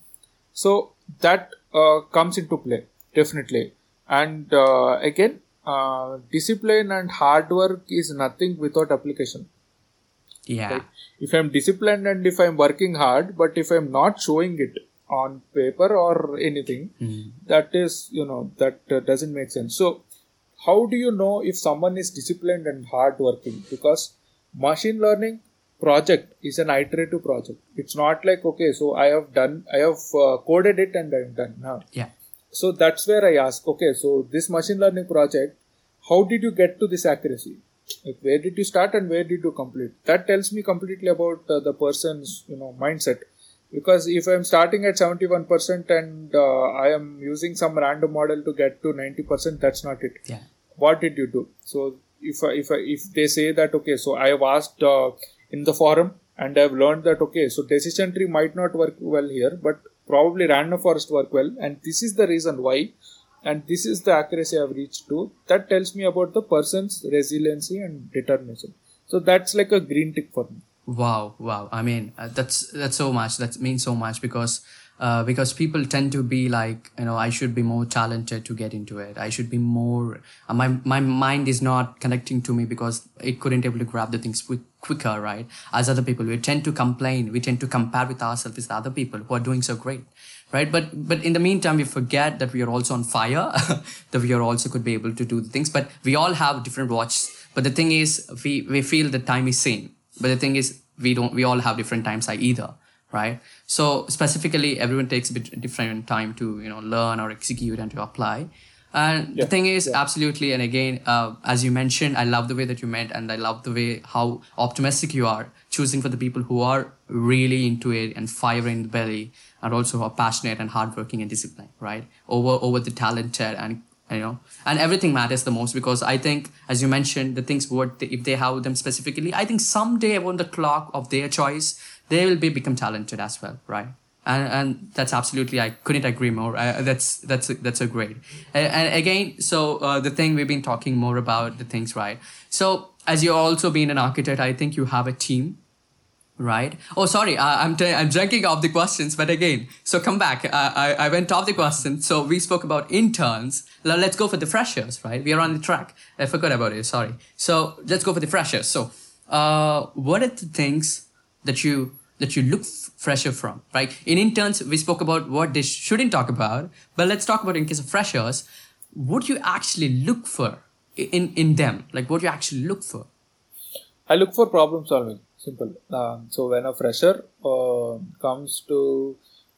So that uh, comes into play definitely. And uh, again uh, discipline and hard work is nothing without application.
Yeah. Right?
if i'm disciplined and if i'm working hard but if i'm not showing it on paper or anything
mm.
that is you know that uh, doesn't make sense. So how do you know if someone is disciplined and hard working? Because machine learning project is an iterative project. It's not like okay, so I have done, I have uh, coded it and I'm done now.
Yeah.
So that's where I ask, okay, so this machine learning project, how did you get to this accuracy? Like where did you start and where did you complete? That tells me completely about uh, the person's you know mindset. Because if I'm starting at 71% and uh, I am using some random model to get to 90%, that's not it.
Yeah.
What did you do? So if if if they say that okay, so I have asked uh, in the forum and I've learned that okay, so decision tree might not work well here, but probably random forest work well, and this is the reason why, and this is the accuracy I've reached to. That tells me about the person's resiliency and determination. So that's like a green tick for me.
Wow, wow. I mean, uh, that's that's so much. That means so much because uh, because people tend to be like you know i should be more talented to get into it i should be more uh, my my mind is not connecting to me because it couldn't able to grab the things quick, quicker right? As other people we tend to complain we tend to compare with ourselves with other people who are doing so great right? But but in the meantime we forget that we are also on fire that we are also could be able to do the things. But we all have different watches. But the thing is we we feel the time is same. But the thing is we don't we all have different times either right? So specifically everyone takes a bit different time to you know learn or execute and to apply and
Yeah,
the thing is absolutely and again uh, as you mentioned i love the way that you meant and i love the way how optimistic you are choosing for the people who are really into it and fire in the belly and also are passionate and hardworking and disciplined right? Over over the talented and you know and everything matters the most because i think as you mentioned the things what they, if they have them specifically i think someday on the clock of their choice they will be become talented as well right and and that's absolutely i couldn't agree more. Uh, that's that's that's a great. And, and again so uh, the thing we've been talking more about the things right? So as you're also being an architect i think you have a team right? Oh sorry uh, i'm t- i'm drinking off the questions but again so come back. Uh, I, I went off the question so we spoke about interns. Let's go for the freshers right? We are on the track. I forgot about it sorry. So let's go for the freshers. So uh, what are the things that you that you look f- fresher from right in interns we spoke about what they shouldn't talk about but let's talk about in case of freshers what you actually look for in in them like what you actually look for
I look for problem solving. Simple. Um, so when a fresher uh, comes to,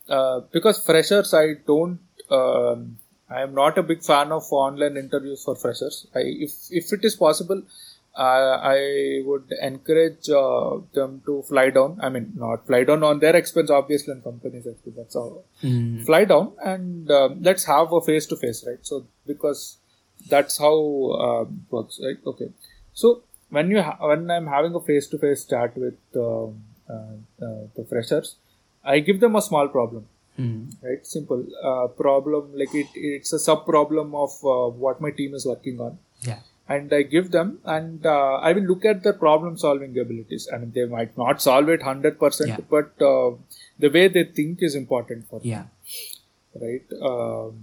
uh, because freshers, I don't. Um, I am not a big fan of online interviews for freshers. I, if if it is possible, uh, I would encourage uh, them to fly down. I mean, not fly down on their expense, obviously, on company's expense. That's all. Fly down and um, let's have a face to face, right? So because that's how uh, works, right? Okay. So when you ha- when I'm having a face to face chat with um, uh, uh, the freshers, I give them a small problem. Right, simple uh, problem like it. It's a sub problem of uh, what my team is working on
yeah
and I give them, and uh, I will look at the problem solving abilities. I mean, they might not solve it 100%,
Yeah.
but uh, the way they think is important for them,
yeah
right? Um,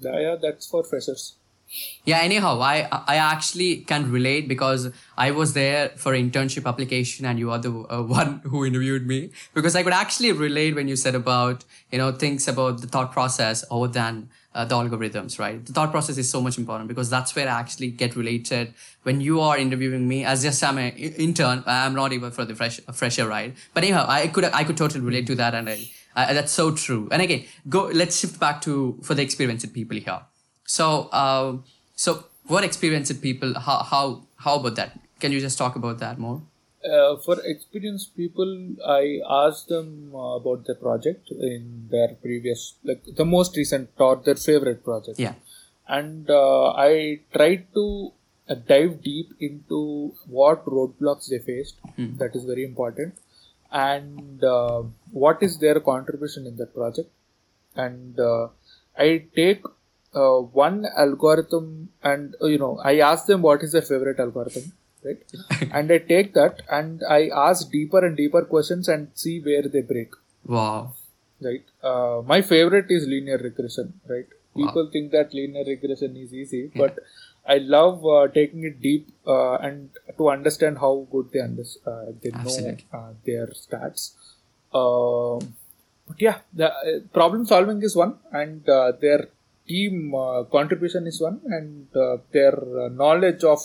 yeah, that's for freshers.
Yeah, anyhow, I I actually can relate because I was there for internship application and you are the uh, one who interviewed me because I could actually relate when you said about, you know, things about the thought process other than uh, the algorithms, right? The thought process is so much important because that's where I actually get related when you are interviewing me as just I'm an intern. I'm not even for the fresh fresher, right? But anyhow, I could I could totally relate to that and I, I that's so true. And again, go let's shift back to for the experienced people here. So, uh, so what experienced people? How how how about that? Can you just talk about that more?
Uh, for experienced people, I asked them uh, about their project in their previous, like the most recent or their favorite project.
Yeah.
and uh, I tried to uh, dive deep into what roadblocks they faced. That is very important, and uh, what is their contribution in that project. And uh, I take uh, one algorithm, and you know, I ask them what is their favorite algorithm, right? and I take that and I ask deeper and deeper questions and see where they break
Wow.
right uh, my favorite is linear regression right people think that linear regression is easy but i love uh, taking it deep uh, and to understand how good they under- uh, they know
Absolutely.
uh, their stats um but yeah the uh, problem solving is one and uh, their team uh, contribution is one and uh, their uh, knowledge of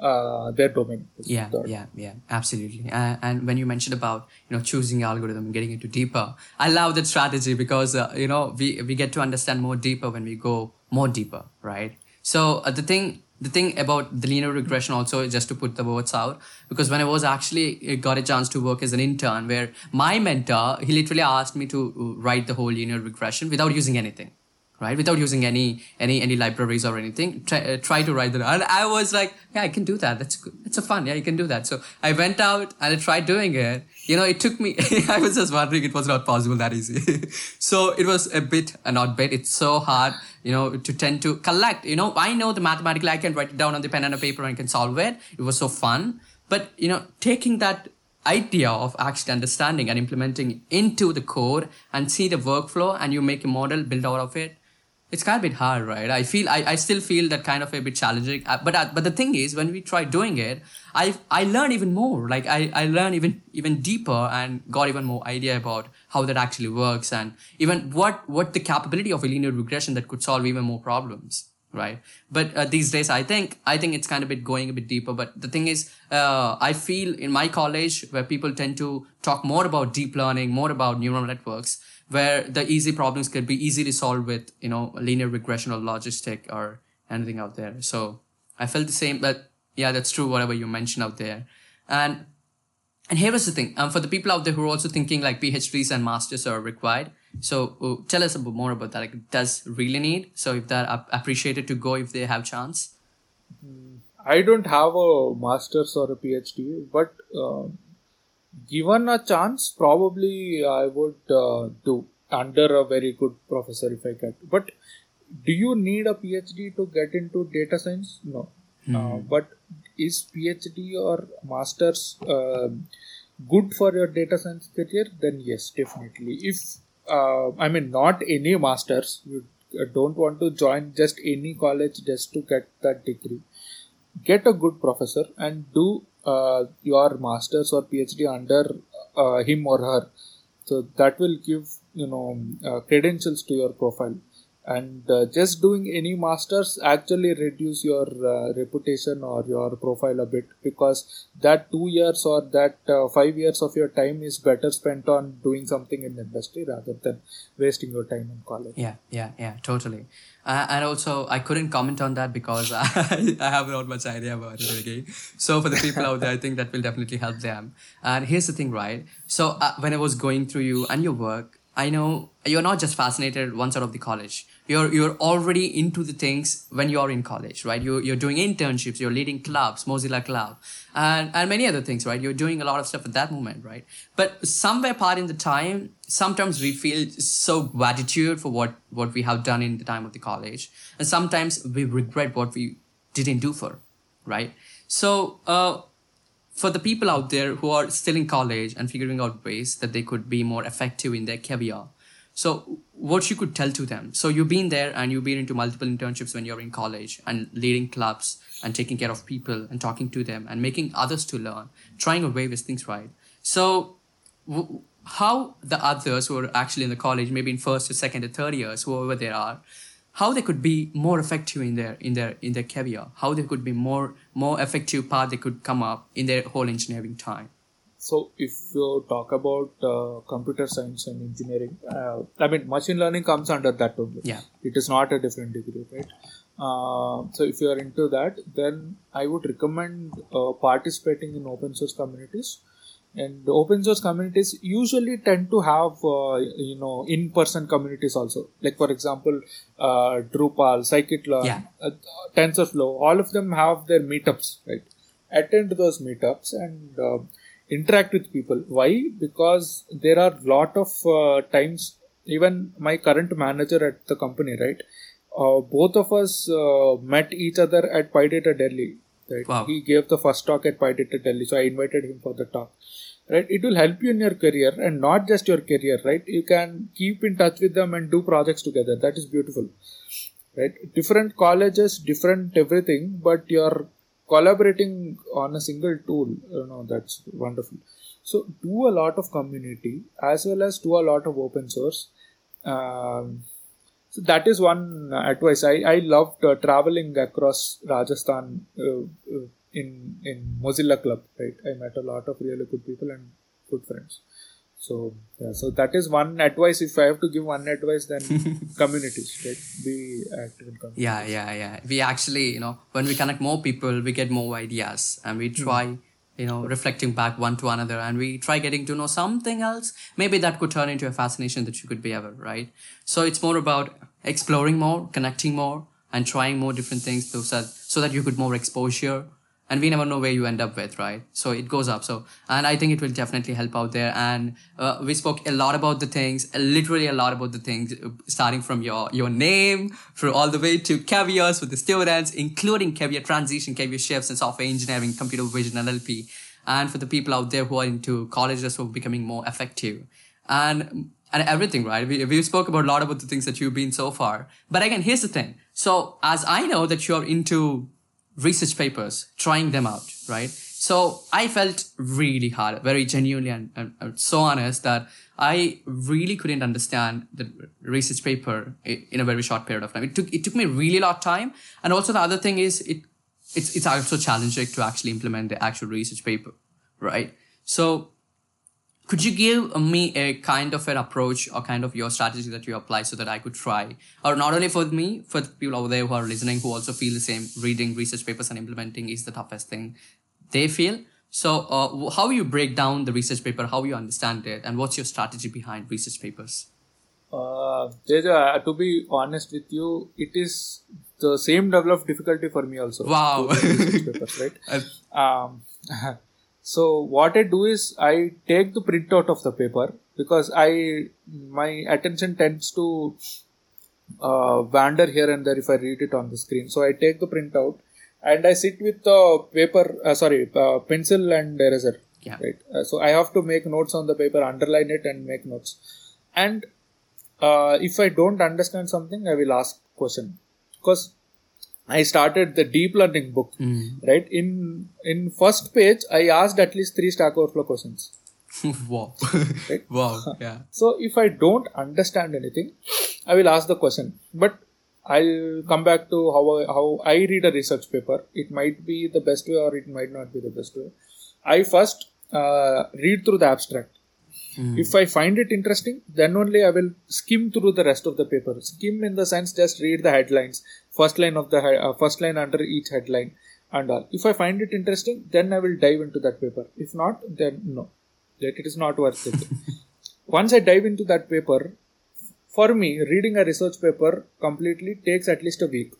uh, their domain
Yeah, yeah, yeah, absolutely. Uh, and when you mentioned about you know choosing algorithm and getting into deeper, I love that strategy because uh, you know we we get to understand more deeper when we go more deeper, right? So uh, the thing the thing about the linear regression also just to put the words out because when I was actually uh, got a chance to work as an intern where my mentor he literally asked me to uh, write the whole linear regression without using anything right? Without using any any any libraries or anything try, uh, try to write that and i was like yeah i can do that. That's good it's a fun yeah you can do that. So i went out and i tried doing it. You know it took me i was just wondering it was not possible that easy. So it was a bit uh, not bit it's so hard you know to tend to collect. You know i know the mathematically i can write it down on the pen and a paper and I can solve it. It was so fun. But you know taking that idea of actually understanding and implementing into the code and see the workflow and you make a model build out of it it's kind of a bit hard right? I feel i, I still feel that kind of a bit challenging. Uh, but uh, but the thing is when we try doing it i i learn even more. Like i i learn even even deeper and got even more idea about how that actually works and even what what the capability of a linear regression that could solve even more problems right? But uh, these days i think i think it's kind of bit going a bit deeper. But the thing is uh, i feel in my college where people tend to talk more about deep learning more about neural networks where the easy problems could be easily solved with you know linear regression or logistic or anything out there so i felt the same but yeah that's true whatever you mentioned out there and and here is the thing um, for the people out there who are also thinking like phds and masters are required so uh, tell us a bit more about that. Like, does really need? So if they're ap- appreciated to go if they have chance.
I don't have a master's or a PhD, but uh, given a chance, probably I would uh, do under a very good professor if I get. But do you need a PhD to get into data science? No. Mm. but is PhD or master's uh, good for your data science career? Then yes, definitely. If uh, I mean, not any masters. You uh, don't want to join just any college just to get that degree. Get a good professor and do uh, your masters or PhD under uh, him or her. So that will give you know uh, credentials to your profile. And uh, just doing any masters actually reduce your uh, reputation or your profile a bit because that two years or that uh, five years of your time is better spent on doing something in industry rather than wasting your time in college.
Yeah yeah yeah totally uh, and also i couldn't comment on that because I, I have not much idea about it again so for the people out there i think that will definitely help them. And here's the thing right? So uh, when i was going through you and your work I know you're not just fascinated one side of the college. You're you're already into the things when you're in college, right? You're you're doing internships, you're leading clubs, Mozilla Club, and and many other things, right? You're doing a lot of stuff at that moment, right? But somewhere part in the time, sometimes we feel so gratitude for what what we have done in the time of the college, and sometimes we regret what we didn't do for, right? So uh, for the people out there who are still in college and figuring out ways that they could be more effective in their career so what you could tell to them. So you've been there and you've been into multiple internships when you're in college and leading clubs and taking care of people and talking to them and making others to learn trying away with things right? So w- how the others who are actually in the college maybe in first or second or third years whoever they are how they could be more effective in their in their in their career how they could be more more effective path they could come up in their whole engineering time
so if you talk about uh, computer science and engineering uh, i mean machine learning comes under that only.
Yeah.
It is not a different degree right? Uh, so if you are into that then i would recommend uh, participating in open source communities. And open source communities usually tend to have uh, you know in-person communities also. Like for example uh, drupal scikit-learn
yeah.
uh, tensorflow all of them have their meetups right? Attend those meetups and uh, interact with people why because there are lot of uh, times even my current manager at the company right uh, both of us met each other at PyData Delhi Right? Wow. He gave the first talk at PyData Delhi, so I invited him for the talk. Right? It will help you in your career and not just your career, right? You can keep in touch with them and do projects together. That is beautiful. Right? Different colleges, different everything, but you're collaborating on a single tool. You know, that's wonderful. So do a lot of community as well as do a lot of open source. Um, so that is one advice. I, I loved uh, traveling across Rajasthan uh, uh, in in Mozilla Club. Right, I met a lot of really good people and good friends. So yeah, so that is one advice. If I have to give one advice, then communities, right? Be active in communities.
Yeah, yeah, yeah. We actually, you know, when we connect more people, we get more ideas, and we try. Mm you know, reflecting back one to another and we try getting to know something else, maybe that could turn into a fascination that you could be ever, right? So it's more about exploring more, connecting more, and trying more different things so that, so that you could more exposure and we never know where you end up with right so it goes up so and i think it will definitely help out there and uh, we spoke a lot about the things literally a lot about the things starting from your your name for all the way to careers with the students including career transition career shifts and software engineering computer vision nlp and for the people out there who are into colleges who are becoming more effective and and everything, right? We, we spoke about a lot about the things that you've been so far. But again, here's the thing. So as I know that you're into research papers, trying them out, right? So I felt really hard, very genuinely and, and, and so honest that I really couldn't understand the research paper in a very short period of time. It took it took me really a lot of time, and also the other thing is it it's it's also challenging to actually implement the actual research paper, right? So could you give me a kind of an approach or kind of your strategy that you apply so that I could try, or not only for me, for the people over there who are listening who also feel the same, reading research papers and implementing is the toughest thing they feel. So, uh, how you break down the research paper, how you understand it, and what's your strategy behind research papers?
Uh, Teja, to be honest with you, it is the same level of difficulty for me also.
Wow.
papers, right? um, So what I do is I take the printout of the paper because I my attention tends to uh, wander here and there if I read it on the screen. So I take the printout and I sit with the paper, uh, sorry, uh, pencil and eraser.
Yeah.
Right. Uh, so I have to make notes on the paper, underline it, and make notes. And uh, if I don't understand something, I will ask question because I started the deep learning book,
mm.
right? In in first page, I asked at least three Stack Overflow questions.
wow. right? Wow. Yeah.
So if I don't understand anything, I will ask the question. But I'll come back to how I, how I read a research paper. It might be the best way or it might not be the best way. I first uh, read through the abstract
Mm.
If I find it interesting, then only I will skim through the rest of the paper. Skim in the sense just read the headlines, first line of the uh, first line under each headline and all. If I find it interesting, then I will dive into that paper. If not, then no, that it is not worth it. Once I dive into that paper, for me, reading a research paper completely takes at least a week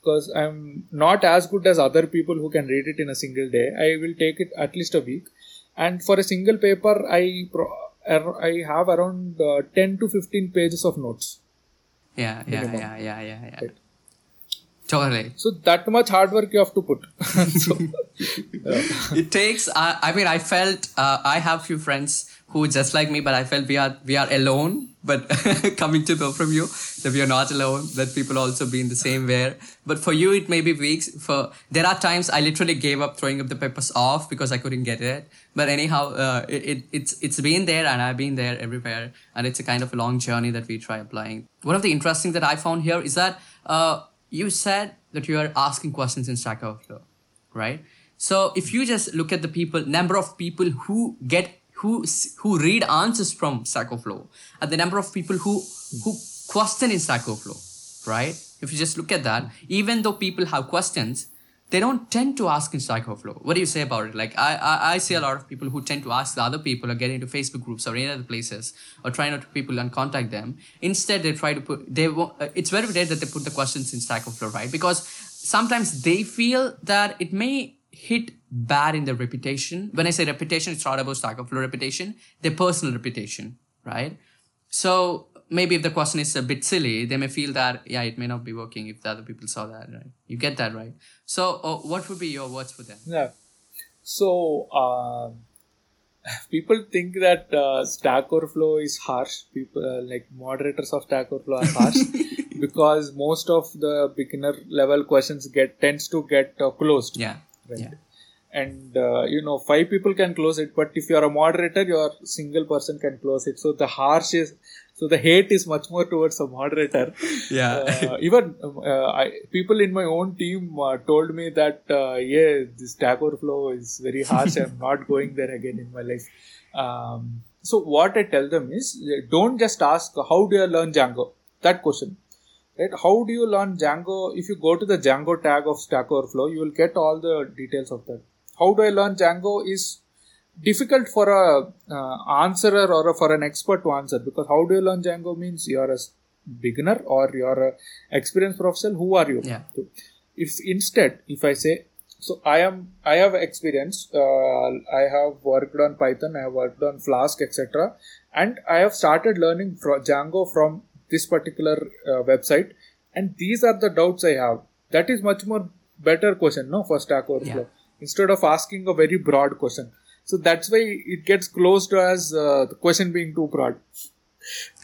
because I'm not as good as other people who can read it in a single day. I will take it at least a week and for a single paper i pro- er, i have around uh, 10 to 15 pages of notes
yeah yeah minimum. yeah yeah yeah yeah right. totally
so that much hard work you have to put so,
it takes uh, i mean i felt uh, i have few friends who just like me but i felt we are we are alone but coming to know from you that we are not alone that people also be in the same way. But for you it may be weeks. For there are times i literally gave up throwing up the papers off because i couldn't get it. But anyhow uh, it, it, it's it's been there and i've been there everywhere. And it's a kind of a long journey that we try applying. One of the interesting that i found here is that uh, you said that you are asking questions in stack overflow right? So if you just look at the people number of people who get who who read answers from Stack Overflow and the number of people who who question in Stack Overflow, right? If you just look at that, even though people have questions, they don't tend to ask in Stack Overflow. What do you say about it? Like I, I, I see a lot of people who tend to ask the other people or get into Facebook groups or any other places or try not to people and contact them. Instead, they try to put they. Uh, it's very rare that they put the questions in Stack Overflow, right? Because sometimes they feel that it may hit bad in their reputation. When I say reputation, it's not about Stack Overflow reputation, their personal reputation, right? So maybe if the question is a bit silly, they may feel that, yeah, it may not be working if the other people saw that, right? You get that, right? So uh, what would be your words for them?
Yeah. So, uh, people think that uh, Stack Overflow is harsh. People uh, like moderators of Stack Overflow are harsh because most of the beginner level questions get tends to get uh, closed.
Yeah. Right. Yeah.
And uh, you know five people can close it but if you are a moderator your single person can close it. So the harsh is so the hate is much more towards a moderator.
Yeah.
Uh, even uh, I, people in my own team uh, told me that uh, yeah this stack overflow is very harsh. I'm not going there again in my life. Um, so what i tell them is don't just ask how do you learn django? That question right how do you learn django if you go to the django tag of stack overflow you will get all the details of that how do I learn Django is difficult for a uh, answerer or a, for an expert to answer because how do you learn Django means you're a beginner or you're a experienced professional. Who are you?
Yeah.
If instead, if I say, so I am, I have experience. Uh, I have worked on Python. I have worked on Flask, etc. And I have started learning Django from this particular uh, website. And these are the doubts I have. That is much more better question, no, for Stack Overflow.
Yeah
instead of asking a very broad question. So that's why it gets closed as uh, the question being too broad.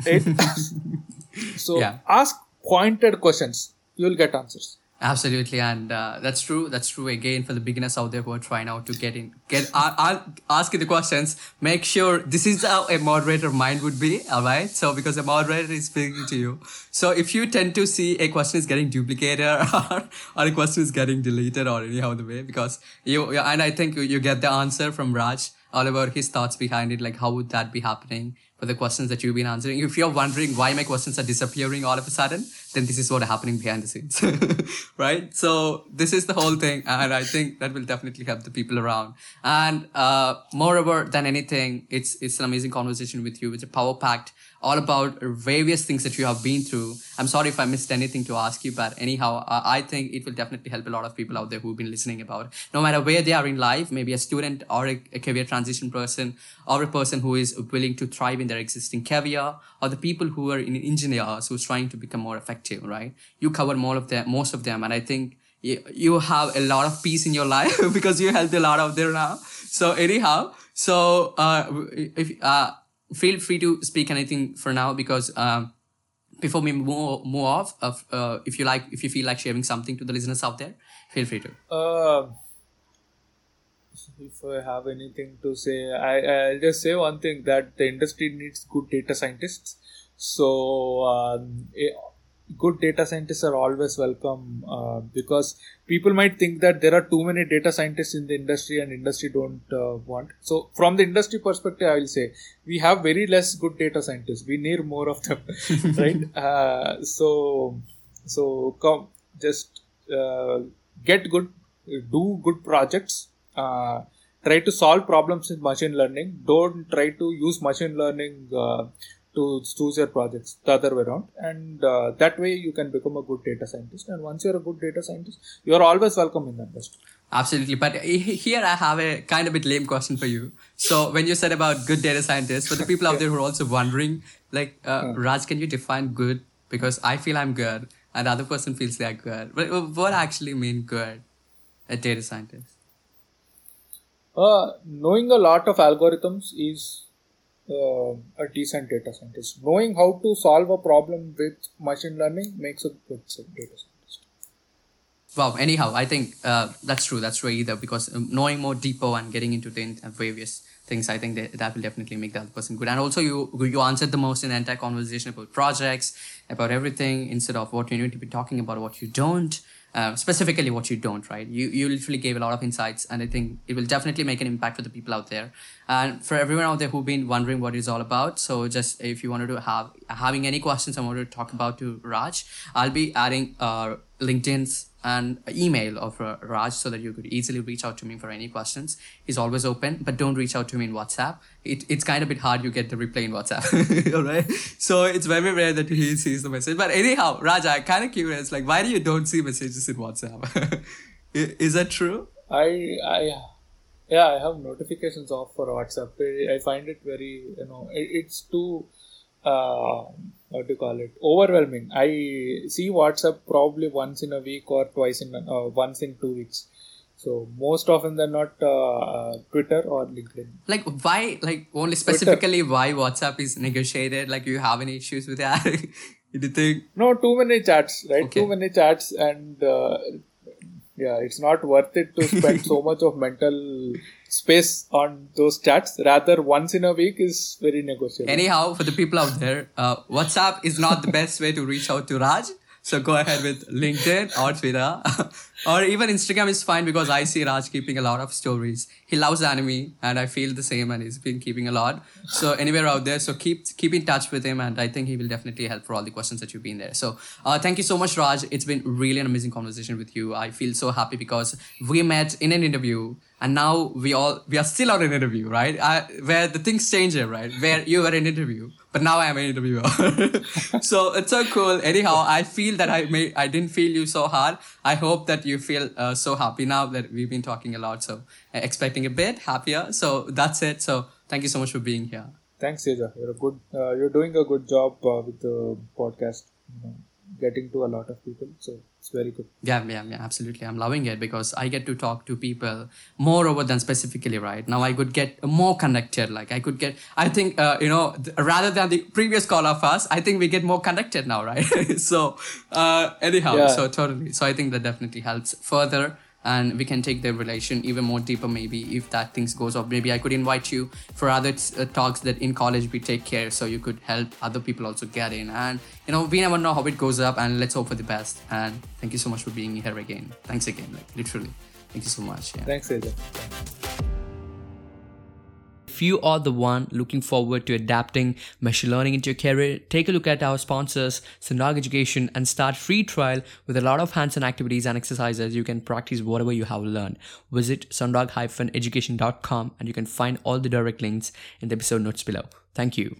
Right? so
Yeah.
ask pointed questions. You will get answers.
Absolutely, and uh, that's true. That's true again for the beginners out there who are trying out to get in, get uh, ask the questions. Make sure this is how a moderator mind would be. All right, so because a moderator is speaking to you, so if you tend to see a question is getting duplicated or, or a question is getting deleted or anyhow the way, because you and I think you get the answer from Raj all about his thoughts behind it, like how would that be happening for the questions that you've been answering. If you're wondering why my questions are disappearing all of a sudden, then this is what happening behind the scenes, right? So this is the whole thing, and I think that will definitely help the people around. And uh, moreover than anything, it's it's an amazing conversation with you. It's a power packed all about various things that you have been through. I'm sorry if I missed anything to ask you, but anyhow, I think it will definitely help a lot of people out there who've been listening about. No matter where they are in life, maybe a student or a, a career transition person, or a person who is willing to thrive in their existing career, or the people who are in engineers who's trying to become more effective. Right? You cover more of them, most of them, and I think you, you have a lot of peace in your life because you helped a lot out there now. So anyhow, so uh, if uh, feel free to speak anything for now because um, before we move, move off, of, uh, if you like, if you feel like sharing something to the listeners out there, feel free to.
Uh, if I have anything to say, I, I'll just say one thing that the industry needs good data scientists. So, um, good data scientists are always welcome uh, because people might think that there are too many data scientists in the industry and industry don't uh, want. So, from the industry perspective, I will say we have very less good data scientists. We need more of them, right? Uh, so, so come just uh, get good, do good projects uh, try to solve problems with machine learning. Don't try to use machine learning uh, to choose your projects the other way around. And uh, that way you can become a good data scientist. And once you're a good data scientist, you're always welcome in the industry.
Absolutely. But here I have a kind of bit lame question for you. So when you said about good data scientists, for the people out there who are also wondering, like, uh, Raj, can you define good? Because I feel I'm good and the other person feels they're good. But what actually mean good? A data scientist.
Uh, knowing a lot of algorithms is uh, a decent data scientist. Knowing how to solve a problem with machine learning makes a good data scientist.
Wow. Anyhow, I think uh, that's true. That's true either because um, knowing more deeper and getting into the various things, I think that, that will definitely make other person good. And also, you you answered the most in the entire conversation about projects, about everything, instead of what you need to be talking about, what you don't. Uh, specifically what you don't right? You you literally gave a lot of insights and i think it will definitely make an impact for the people out there. And for everyone out there who've been wondering what it's all about so just if you wanted to have having any questions i wanted to talk about to raj i'll be adding uh, linkedin's and email of Raj so that you could easily reach out to me for any questions. He's always open, but don't reach out to me in WhatsApp. It, it's kind of a bit hard. You get the reply in WhatsApp. All right. So it's very rare that he sees the message. But anyhow, Raj, I'm kind of curious. Like, why do you don't see messages in WhatsApp? Is that true?
I I yeah I have notifications off for WhatsApp. I, I find it very you know it, it's too uh, what do you call it overwhelming. I see WhatsApp probably once in a week or twice in uh, once in two weeks. So most often they're not uh, uh, Twitter or LinkedIn.
Like, why? Like, only specifically why WhatsApp is negotiated? Like, you have any issues with that? you think?
No, too many chats, right?
Okay.
Too many chats, and uh, yeah, it's not worth it to spend so much of mental space on those chats. Rather, once in a week is very negotiable.
Anyhow, for the people out there, uh, WhatsApp is not the best way to reach out to Raj. So go ahead with LinkedIn or Twitter or even Instagram is fine because I see Raj keeping a lot of stories. He loves anime and I feel the same and he's been keeping a lot. So anywhere out there, so keep keep in touch with him and I think he will definitely help for all the questions that you've been there. So uh, thank you so much, Raj. It's been really an amazing conversation with you. I feel so happy because we met in an interview and now we all we are still on an interview right I, where the things change right where you were an interview but now i am an interviewer so it's so cool anyhow i feel that i may i didn't feel you so hard i hope that you feel uh, so happy now that we've been talking a lot so uh, expecting a bit happier so that's it so thank you so much for being here
Thanks, Teja. You're a good. Uh, you're doing a good job uh, with the podcast. You know, getting to a lot of people. So it's very good.
Yeah, yeah, yeah, absolutely. I'm loving it because I get to talk to people more over than specifically, right? Now I could get more connected. Like I could get, I think, uh, you know, th- rather than the previous call of us, I think we get more connected now, right? so, uh, anyhow,
Yeah.
so totally. So I think that definitely helps further and we can take the relation even more deeper maybe if that things goes off. Maybe i could invite you for other uh, talks that in college we take care so you could help other people also get in. And you know we never know how it goes up and let's hope for the best. And thank you so much for being here again. Thanks again like literally. Thank you so much yeah.
Thanks, Raj.
If you are the one looking forward to adapting machine learning into your career, take a look at our sponsors, Sundog Education, and start free trial with a lot of hands-on activities and exercises. You can practice whatever you have learned. Visit sundog-education.com and you can find all the direct links in the episode notes below. Thank you.